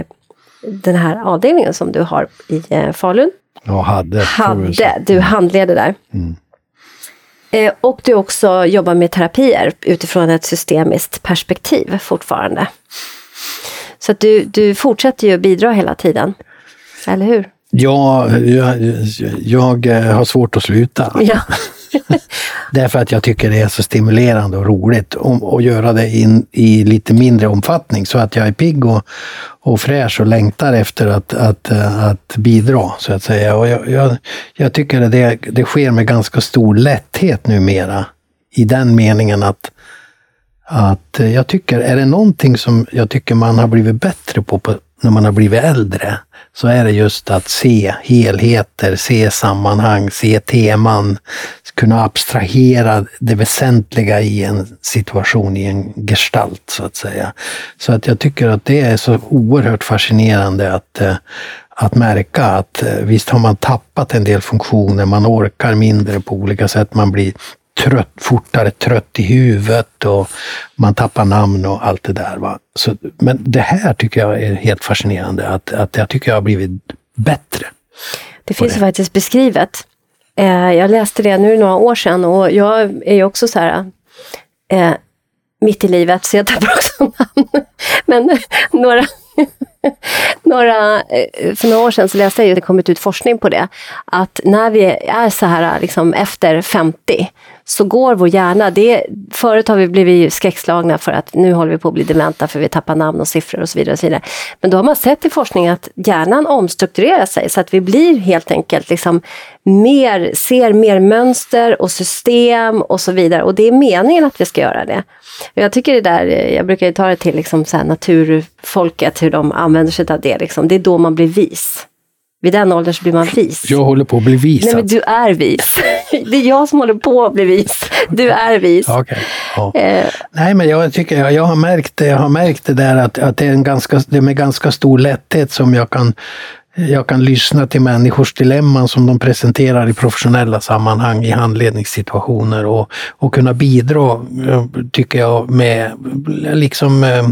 S1: den här avdelningen som du har i eh, Falun.
S2: Ja, hade.
S1: Hade, du handleder där. Mm. Eh, och du också jobbar med terapier utifrån ett systemiskt perspektiv fortfarande. Så att du, du fortsätter ju att bidra hela tiden, eller hur?
S2: Ja, jag, jag har svårt att sluta. Ja. Därför att jag tycker det är så stimulerande och roligt att göra det in, i lite mindre omfattning så att jag är pigg och, och fräsch och längtar efter att, att, att bidra, så att säga. Och jag, jag, jag tycker att det, det sker med ganska stor lätthet numera i den meningen att att jag tycker, är det någonting som jag tycker man har blivit bättre på, på när man har blivit äldre, så är det just att se helheter, se sammanhang, se teman, kunna abstrahera det väsentliga i en situation, i en gestalt så att säga. Så att jag tycker att det är så oerhört fascinerande att, eh, att märka att eh, visst har man tappat en del funktioner, man orkar mindre på olika sätt, man blir trött, fortare trött i huvudet och man tappar namn och allt det där. Va? Så, men det här tycker jag är helt fascinerande, att, att jag tycker jag har blivit bättre.
S1: Det finns det. faktiskt beskrivet. Eh, jag läste det nu några år sedan och jag är ju också så här eh, mitt i livet, så jag tappar också namn. Men några, några, eh, för några år sedan så läste jag ju, det kommit ut forskning på det, att när vi är så här liksom efter 50 så går vår hjärna, det, förut har vi blivit skräckslagna för att nu håller vi på att bli dementa för vi tappar namn och siffror och så vidare. Och så vidare. Men då har man sett i forskning att hjärnan omstrukturerar sig så att vi blir helt enkelt liksom mer, ser mer mönster och system och så vidare. Och det är meningen att vi ska göra det. Jag tycker det där, jag brukar ta det till liksom så naturfolket, hur de använder sig av det. Liksom. Det är då man blir vis. Vid den åldern så blir man vis.
S2: Jag håller på att bli vis.
S1: Nej, men du är vis. Det är jag som håller på att bli vis. Du är vis.
S2: Okay. Ja. Eh. Nej, men jag tycker jag, jag, har märkt jag har märkt det där att, att det, är en ganska, det är med ganska stor lätthet som jag kan jag kan lyssna till människors dilemman som de presenterar i professionella sammanhang, i handledningssituationer och, och kunna bidra, eh, tycker jag, med liksom eh,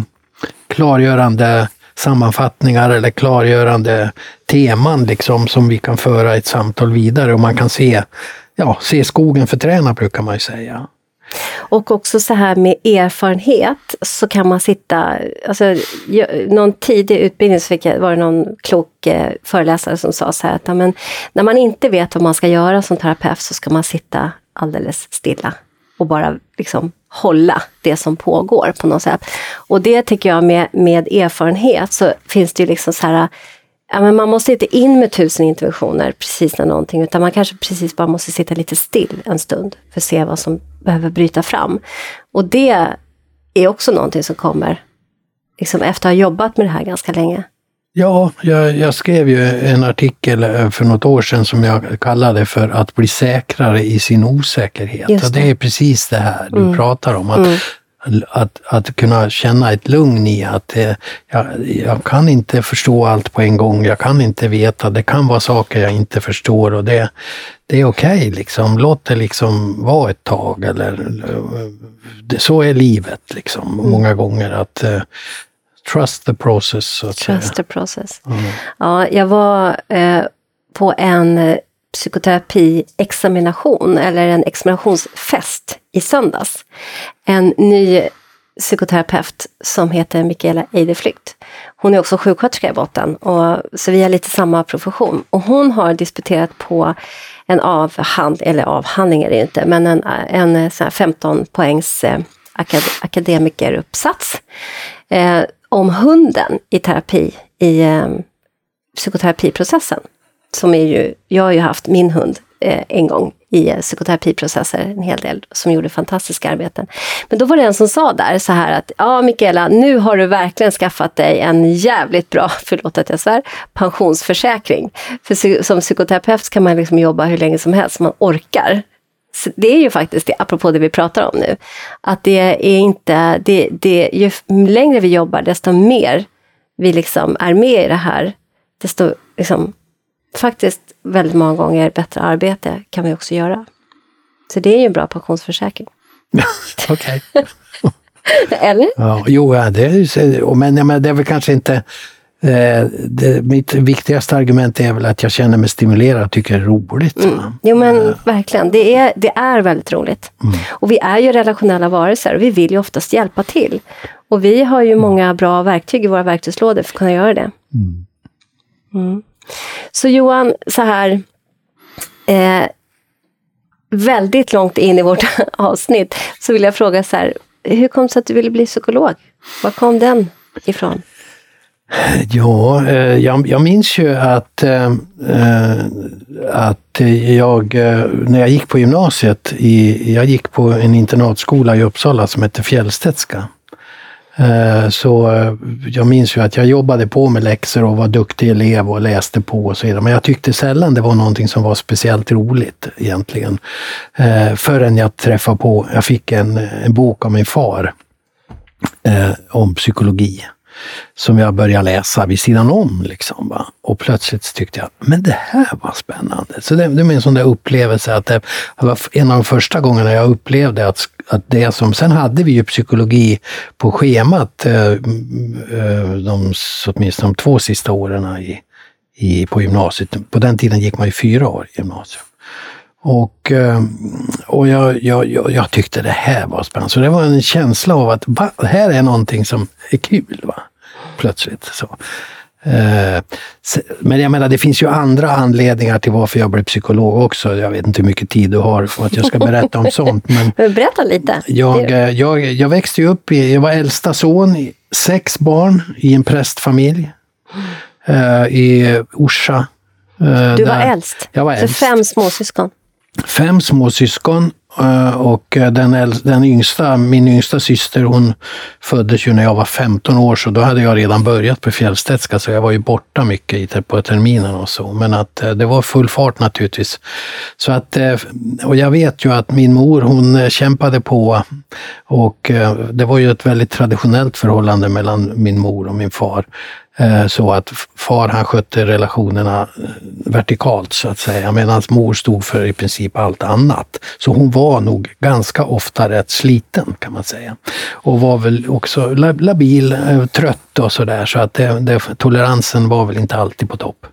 S2: klargörande sammanfattningar eller klargörande teman liksom som vi kan föra ett samtal vidare och man kan se, ja, se skogen för träna brukar man ju säga.
S1: Och också så här med erfarenhet så kan man sitta, alltså någon tidig utbildning så fick jag, var det någon klok eh, föreläsare som sa så här att amen, när man inte vet vad man ska göra som terapeut så ska man sitta alldeles stilla och bara liksom hålla det som pågår på något sätt. Och det tycker jag med, med erfarenhet så finns det ju liksom så här Ja, men man måste inte in med tusen interventioner precis när någonting, utan man kanske precis bara måste sitta lite still en stund för att se vad som behöver bryta fram. Och det är också någonting som kommer liksom efter att ha jobbat med det här ganska länge.
S2: Ja, jag, jag, skrev ju en artikel eh, för något år sedan som jag kallade för att bli säkrare i sin osäkerhet. Det. Och det är precis det här du mm. pratar om. Att, mm. Att, att kunna känna ett lugn i att eh, jag, jag, kan inte förstå allt på en gång. Jag kan inte veta. Det kan vara saker jag inte förstår och det, det är okej. Okay, liksom. Låt det liksom vara ett tag. Eller, det, så är livet liksom, mm. många gånger. att eh, Trust the process. Så
S1: att Trust säga. the process. Mm. Ja, jag var eh, på en eh, psykoterapi-examination, eller en examinationsfest i söndags. En ny psykoterapeut som heter Mikaela Eideflykt. Hon är också sjuksköterska i botten, och, så vi har lite samma profession. Och hon har disputerat på en avhandling, eller avhandling är det inte, men en, en, eh, en 15 poängs eh, akad, akademikeruppsats. Eh, om hunden i terapi, i eh, psykoterapiprocessen. Som är ju, jag har ju haft min hund eh, en gång i eh, psykoterapiprocesser, en hel del, som gjorde fantastiska arbeten. Men då var det en som sa där så här att, ja Mikaela, nu har du verkligen skaffat dig en jävligt bra, förlåt att jag svär, pensionsförsäkring. För som psykoterapeut kan man liksom jobba hur länge som helst, man orkar det är ju faktiskt det, apropå det vi pratar om nu, att det är inte, det, det, ju längre vi jobbar, desto mer vi liksom är med i det här, desto liksom, faktiskt väldigt många gånger bättre arbete kan vi också göra. Så det är ju en bra pensionsförsäkring.
S2: Okej.
S1: Eller?
S2: Ja, jo, det är, men, men det är väl kanske inte Eh, det, mitt viktigaste argument är väl att jag känner mig stimulerad och tycker det är roligt. Mm.
S1: Jo men uh. verkligen, det är, det är väldigt roligt. Mm. Och vi är ju relationella varelser och vi vill ju oftast hjälpa till. Och vi har ju mm. många bra verktyg i våra verktygslådor för att kunna göra det. Så Johan, så här. Eh, väldigt långt in i vårt avsnitt så vill jag fråga så här. Hur kom det sig att du ville bli psykolog? Var kom den ifrån?
S2: Ja, eh, jag, jag minns ju att, eh, eh, att jag, när jag gick på gymnasiet, i, jag gick på en internatskola i Uppsala som hette Fjällstedtska. Eh, så eh, jag minns ju att jag jobbade på med läxor och var duktig elev och läste på och så vidare. Men jag tyckte sällan det var någonting som var speciellt roligt egentligen. Eh, förrän jag träffade på, jag fick en, en bok av min far om psykologi som jag började läsa vid sidan om. Liksom, va? Och plötsligt tyckte jag, men det här var spännande. Så det, det är en sån där upplevelse att det var en av de första gångerna jag upplevde att, att det som, sen hade vi ju psykologi på schemat eh, eh de, åtminstone de två sista åren i, i, på gymnasiet. På den tiden gick man ju fyra år i gymnasiet. Och, eh, och jag, jag, jag, tyckte det här var spännande. Så det var en känsla av att va, här är någonting som är kul. Va? Plötsligt. Så. Eh, men jag menar, det finns ju andra anledningar till varför jag blev psykolog också. Jag vet inte hur mycket tid du har för att jag ska berätta om sånt. Men
S1: Berätta lite.
S2: Jag, eh, jag, jag växte upp, i, jag var äldsta son, sex barn i en prästfamilj i Orsa.
S1: Du var äldst?
S2: Jag var äldst.
S1: För fem småsyskon?
S2: Fem småsyskon eh, och eh, den, den yngsta, min yngsta syster, hon föddes ju när jag var 15 år, så då hade jag redan börjat på Fjällstedtska, så jag var ju borta mycket på terminen och så. Men att eh, det var full fart naturligtvis. Så att, och jag vet ju att min mor, hon kämpade på och det var ju ett väldigt traditionellt förhållande mellan min mor och min far. Eh, så att far han skötte relationerna eh, vertikalt så att säga, medan mor stod för i princip allt annat. Så hon var nog ganska ofta rätt sliten kan man säga. Och var väl också labil, eh, trött och sådär, så att det, det, toleransen var väl inte alltid på topp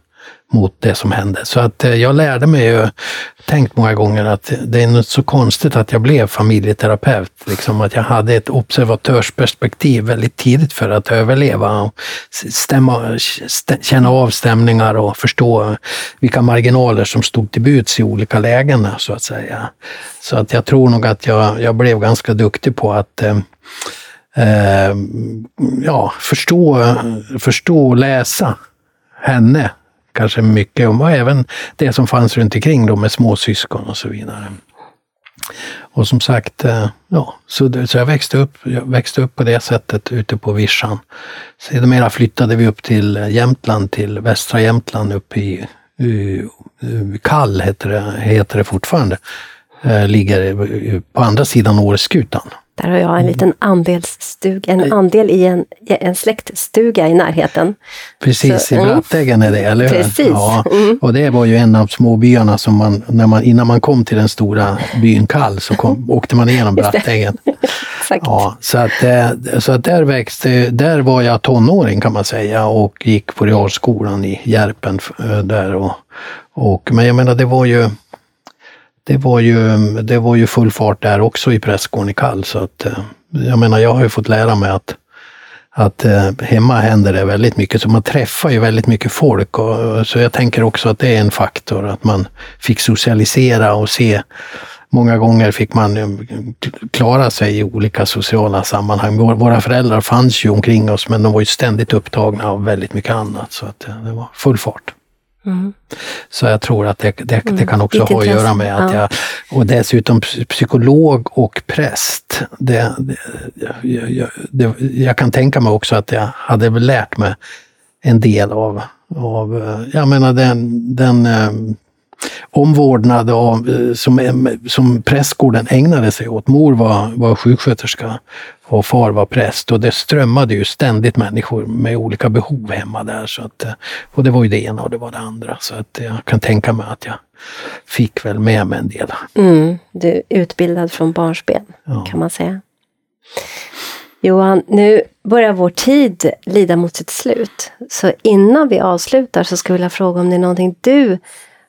S2: mot det som hände. Så att eh, jag lärde mig ju, tänkt många gånger att det är något så konstigt att jag blev familjeterapeut. Liksom att jag hade ett observatörsperspektiv väldigt tidigt för att överleva och stämma, stä, känna av stämningar och förstå vilka marginaler som stod till buds i olika lägen så att säga. Så att jag tror nog att jag, jag blev ganska duktig på att eh, eh ja, förstå, förstå och läsa henne kanske mycket om, och även det som fanns runt omkring då med småsyskon och så vidare. Och som sagt, eh, ja, så, så jag, växte upp, jag växte upp på det sättet ute på vischan. Sedermera flyttade vi upp till Jämtland, till västra Jämtland uppe i, i, i Kall, heter det, heter det fortfarande. Eh, ligger på andra sidan Åreskutan.
S1: Där har jag en liten andelsstuga, en andel i en, en släktstuga i närheten.
S2: Precis, Så, i Bratteggen är det, eller
S1: hur? Precis. Ja,
S2: mm. Och det var ju en av småbyarna som man, när man, innan man kom till den stora byn Kall, så kom, åkte man igenom Bratteggen. ja, så att, eh, så att där växte, där var jag tonåring kan man säga och gick på realskolan i Järpen eh, där. Och, och, men jag menar, det var ju det var ju, det var ju full fart där också i prästgården i Kall. Så att, eh, jag menar, jag har ju fått lära mig att, att eh, hemma händer det väldigt mycket, så man träffar ju väldigt mycket folk. Och, så jag tänker också att det är en faktor, att man fick socialisera och se Många gånger fick man eh, klara sig i olika sociala sammanhang. Våra föräldrar fanns ju omkring oss men de var ju ständigt upptagna av väldigt mycket annat. Så att det var full fart. Mm. Så jag tror att det, det, det kan också ha att göra med att ja. jag, och dessutom psykolog och präst. Det, jag, jag, jag, kan tänka mig också att jag hade lärt mig en del av, av jag menar den, den eh, omvårdnad av, eh, som, som prästgården ägnade sig åt. Mor var, var sjuksköterska och far var präst och det strömmade ju ständigt människor med olika behov hemma där. Så att, eh, och det var ju det ena och det var det andra. Så att jag kan tänka mig att jag fick väl med mig en del.
S1: Mm, du är utbildad från barnsben ja. kan man säga. Johan, nu börjar vår tid lida mot sitt slut. Så innan vi avslutar så skulle jag vilja fråga om det är någonting du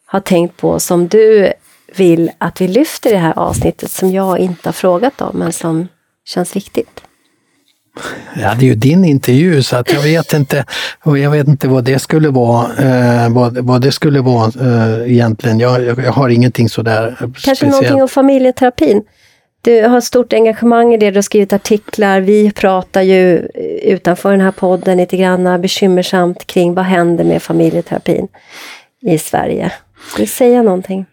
S1: har tänkt på som du vill att vi lyfter i det här avsnittet som jag inte har frågat om men som känns viktigt?
S2: Ja, det är ju din intervju så att jag vet inte, och jag vet inte vad det skulle vara, eh, vad, vad det skulle vara eh, egentligen. Jag, jag, har ingenting sådär
S1: Kanske speciellt. någonting om familjeterapin? du har stort engagemang i det, du har skrivit artiklar. Vi pratar ju utanför den här podden lite grann bekymmersamt kring vad händer med familjeterapin i Sverige. Vill du säga någonting?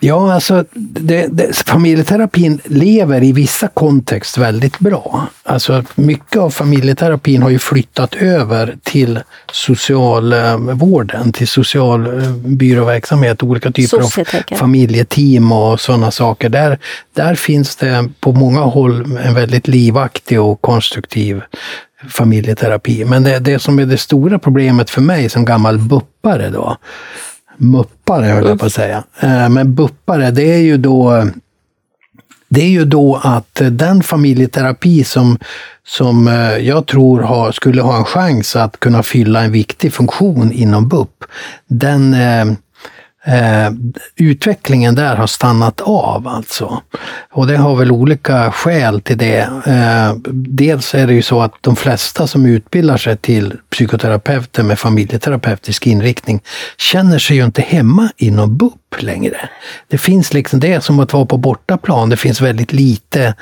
S2: Ja, alltså det, det, familjeterapin lever i vissa kontext väldigt bra. Alltså mycket av familjeterapin har ju flyttat över till socialvården, till socialbyråverksamhet, olika typer av familjeteam och sådana saker. Där, där finns det på många håll en väldigt livaktig och konstruktiv familjeterapi. Men det, det som är det stora problemet för mig som gammal buppare då, muppare höll jag på att säga. Eh, men buppare, det är ju då det är ju då att den familjeterapi som, som eh, jag tror har, skulle ha en chans att kunna fylla en viktig funktion inom BUP, den, eh, utvecklingen där har stannat av alltså. Och det har väl olika skäl till det. Eh, dels är det ju så att de flesta som utbildar sig till psykoterapeuter med familjeterapeutisk inriktning känner sig ju inte hemma inom BUP längre. Det finns liksom, det är som att vara på bortaplan. Det finns väldigt lite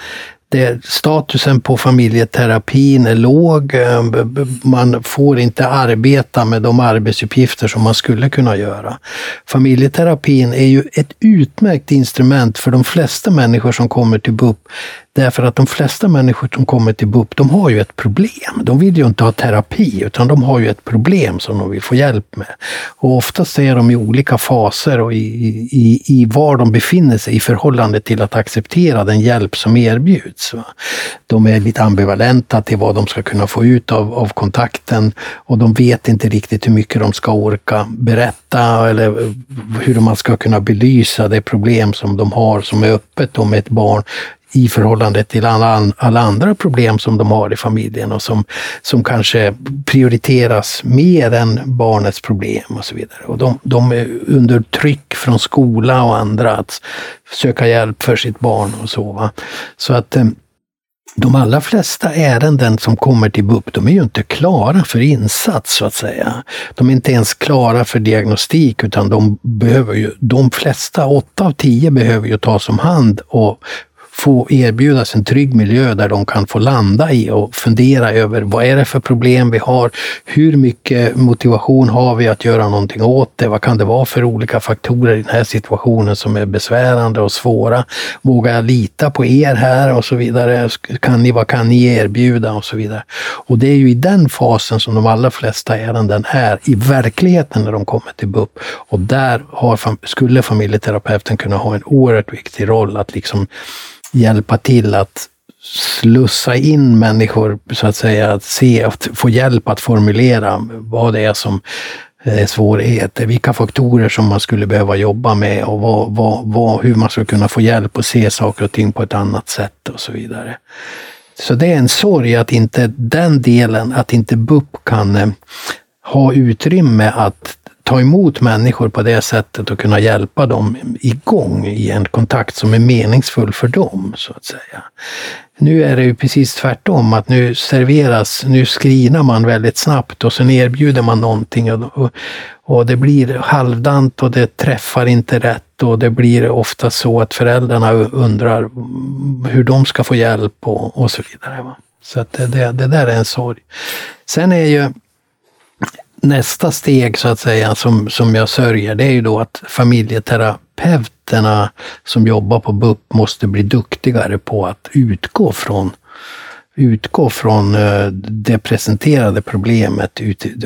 S2: det, statusen på familjeterapin är låg. Ehm, man får inte arbeta med de arbetsuppgifter som man skulle kunna göra. Familjeterapin är ju ett utmärkt instrument för de flesta människor som kommer till BUP Därför att de flesta människor som kommer till BUP, de har ju ett problem. De vill ju inte ha terapi, utan de har ju ett problem som de vill få hjälp med. Och oftast är de i olika faser och i, i, i var de befinner sig i förhållande till att acceptera den hjälp som erbjuds. De är lite ambivalenta till vad de ska kunna få ut av, av kontakten och de vet inte riktigt hur mycket de ska orka berätta eller hur man ska kunna belysa det problem som de har som är öppet med ett barn i förhållande till alla, alla andra problem som de har i familjen och som, som kanske prioriteras mer än barnets problem och så vidare. Och de, de är under tryck från skola och andra att söka hjälp för sitt barn och så. Va? Så att eh, de allra flesta ärenden som kommer till BUP, de är ju inte klara för insats så att säga. De är inte ens klara för diagnostik utan de behöver ju, de flesta, åtta av tio behöver ju tas om hand och få erbjudas en trygg miljö där de kan få landa i och fundera över vad är det för problem vi har? Hur mycket motivation har vi att göra någonting åt det? Vad kan det vara för olika faktorer i den här situationen som är besvärande och svåra? Vågar jag lita på er här och så vidare? Kan ni, vad kan ni erbjuda och så vidare? Och det är ju i den fasen som de allra flesta ärenden är i verkligheten när de kommer till BUP. Och där har, skulle familjeterapeuten kunna ha en oerhört viktig roll att liksom hjälpa till att slussa in människor, så att säga, att se, att få hjälp att formulera vad det är som är svårigheter, vilka faktorer som man skulle behöva jobba med och vad, vad, vad, hur man ska kunna få hjälp att se saker och ting på ett annat sätt och så vidare. Så det är en sorg att inte den delen, att inte BUP kan eh, ha utrymme att ta emot människor på det sättet och kunna hjälpa dem igång i en kontakt som är meningsfull för dem, så att säga. Nu är det ju precis tvärtom, att nu serveras, nu skrinar man väldigt snabbt och sen erbjuder man någonting och, och, och det blir halvdant och det träffar inte rätt och det blir ofta så att föräldrarna undrar hur de ska få hjälp och, och så vidare. Va? Så att det, det, det där är en sorg. Sen är ju nästa steg så att säga som, som jag sörjer, det är ju då att familjeterapeuterna som jobbar på BUP måste bli duktigare på att utgå från utgå från eh, det presenterade problemet.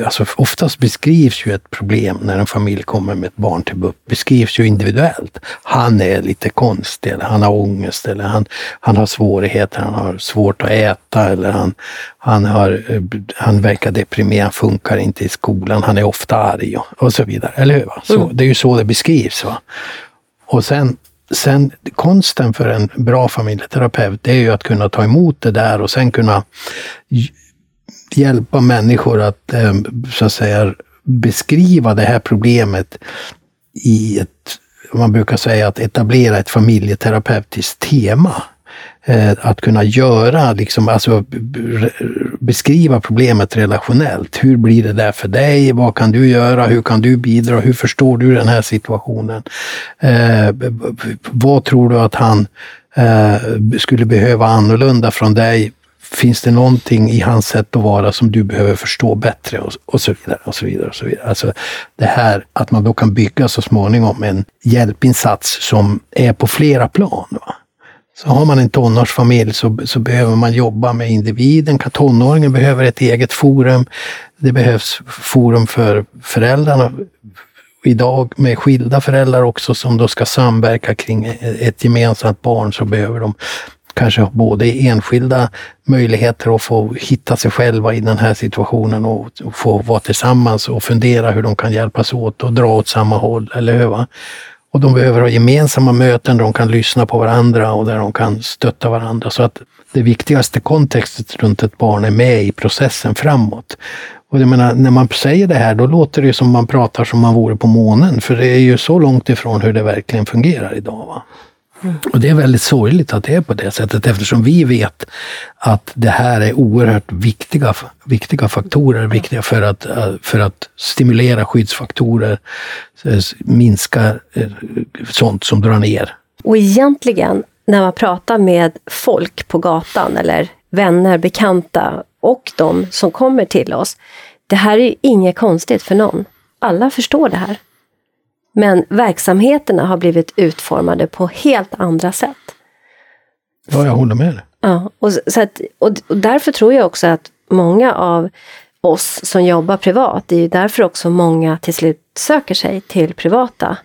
S2: Alltså oftast beskrivs ju ett problem när en familj kommer med ett barn till BUP, beskrivs ju individuellt. Han är lite konstig, eller han har ångest, eller han, han har svårigheter, han har svårt att äta, eller han, han, har, eh, han verkar deprimerad, han funkar inte i skolan, han är ofta arg och, och så vidare. Eller hur? Så, mm. Det är ju så det beskrivs. Va? Och sen sen konsten för en bra familjeterapeut, det är ju att kunna ta emot det där och sen kunna hjälpa människor att, eh, så att säga, beskriva det här problemet i ett, man brukar säga att etablera ett familjeterapeutiskt tema. Eh, att kunna göra, liksom, alltså beskriva problemet relationellt. Hur blir det där för dig? Vad kan du göra? Hur kan du bidra? Hur förstår du den här situationen? Eh, vad tror du att han eh, skulle behöva annorlunda från dig? Finns det någonting i hans sätt att vara som du behöver förstå bättre? Och, och så vidare. och så vidare och så vidare. Alltså det här att man då kan bygga så småningom en hjälpinsats som är på flera plan. Va? Så har man en tonårsfamilj så, så behöver man jobba med individen. Tonåringen behöver ett eget forum. Det behövs forum för föräldrarna idag med skilda föräldrar också som då ska samverka kring ett gemensamt barn så behöver de kanske både enskilda möjligheter att få hitta sig själva i den här situationen och, få vara tillsammans och fundera hur de kan hjälpas åt och dra åt samma håll, eller hur? Va? Och de behöver ha gemensamma möten där de kan lyssna på varandra och där de kan stötta varandra. Så att det viktigaste kontextet runt ett barn är med i processen framåt. Och jag menar, när man säger det här, då låter det som man pratar som man vore på månen. För det är ju så långt ifrån hur det verkligen fungerar idag. Va? Och det är väldigt sorgligt att det är på det sättet eftersom vi vet att det här är oerhört viktiga, viktiga faktorer, viktiga för att, eh, för att stimulera skyddsfaktorer, eh, minska eh, sånt som drar ner.
S1: Och egentligen, när man pratar med folk på gatan eller vänner, bekanta och de som kommer till oss. Det här är inget konstigt för någon. Alla förstår det här. Men verksamheterna har blivit utformade på helt andra sätt.
S2: Ja, jag håller med.
S1: Ja, och, så att, och, och därför tror jag också att många av oss som jobbar privat, det är ju därför också många till slut söker sig till privata.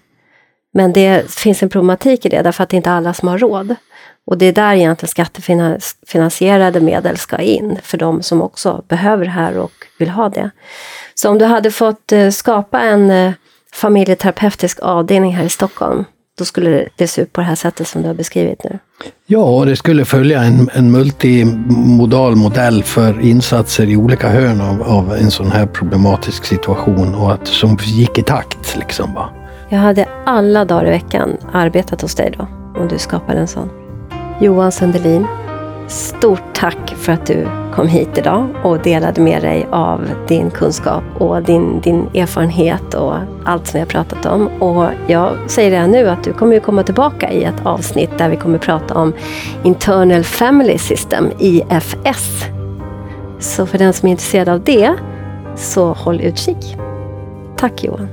S1: Men det finns en problematik i det, därför att det inte är alla som har råd. Och det är där egentligen skattefinansierade medel ska in, för de som också behöver det här och vill ha det. Så om du hade fått eh, skapa en eh, familjeterapeutisk avdelning här i Stockholm, då skulle det se ut på det här sättet som du har beskrivit nu?
S2: Ja, det skulle följa en, en multimodal modell för insatser i olika hörn av, av, en sån här problematisk situation och att som gick i takt. Liksom, va?
S1: Jag hade alla dagar i veckan arbetat hos dig då, om du skapade en sån. Johan Sundelin, stort tack för att du kom hit idag och delade med dig av din kunskap och din, din erfarenhet och allt som vi har pratat om. Och jag säger redan nu att du kommer ju komma tillbaka i ett avsnitt där vi kommer prata om Internal Family System, IFS. Så för den som är intresserad av det, så håll utkik. Tack Johan.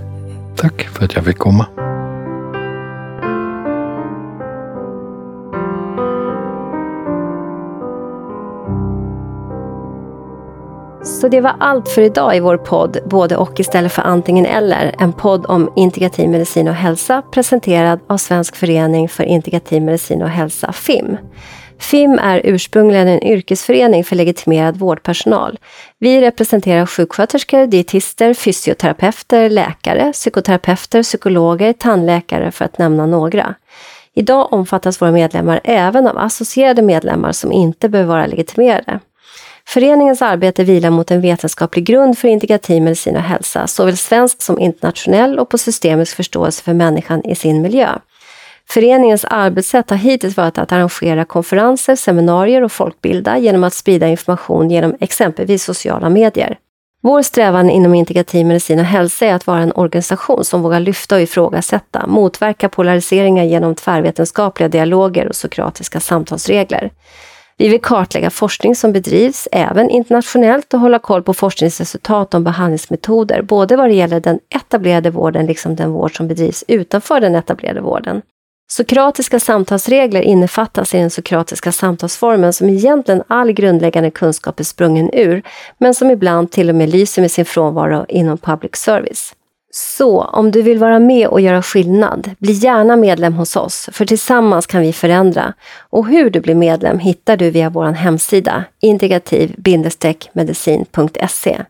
S2: Tack för att jag fick komma.
S1: Så det var allt för idag i vår podd Både och istället för antingen eller. En podd om integrativ medicin och hälsa presenterad av Svensk förening för integrativ medicin och hälsa, FIM. FIM är ursprungligen en yrkesförening för legitimerad vårdpersonal. Vi representerar sjuksköterskor, dietister, fysioterapeuter, läkare, psykoterapeuter, psykologer, tandläkare för att nämna några. Idag omfattas våra medlemmar även av associerade medlemmar som inte behöver vara legitimerade. Föreningens arbete vilar mot en vetenskaplig grund för integrativ medicin och hälsa, såväl svensk som internationell och på systemisk förståelse för människan i sin miljö. Föreningens arbetssätt har hittills varit att arrangera konferenser, seminarier och folkbilda genom att sprida information genom exempelvis sociala medier. Vår strävan inom integrativ medicin och hälsa är att vara en organisation som vågar lyfta och ifrågasätta, motverka polariseringar genom tvärvetenskapliga dialoger och sokratiska samtalsregler. Vi vill kartlägga forskning som bedrivs även internationellt och hålla koll på forskningsresultat om behandlingsmetoder, både vad det gäller den etablerade vården liksom den vård som bedrivs utanför den etablerade vården. Sokratiska samtalsregler innefattas i den sokratiska samtalsformen som egentligen all grundläggande kunskap är sprungen ur, men som ibland till och med lyser med sin frånvaro inom public service. Så om du vill vara med och göra skillnad, bli gärna medlem hos oss, för tillsammans kan vi förändra. Och hur du blir medlem hittar du via vår hemsida integrativ-medicin.se.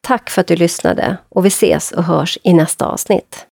S1: Tack för att du lyssnade och vi ses och hörs i nästa avsnitt.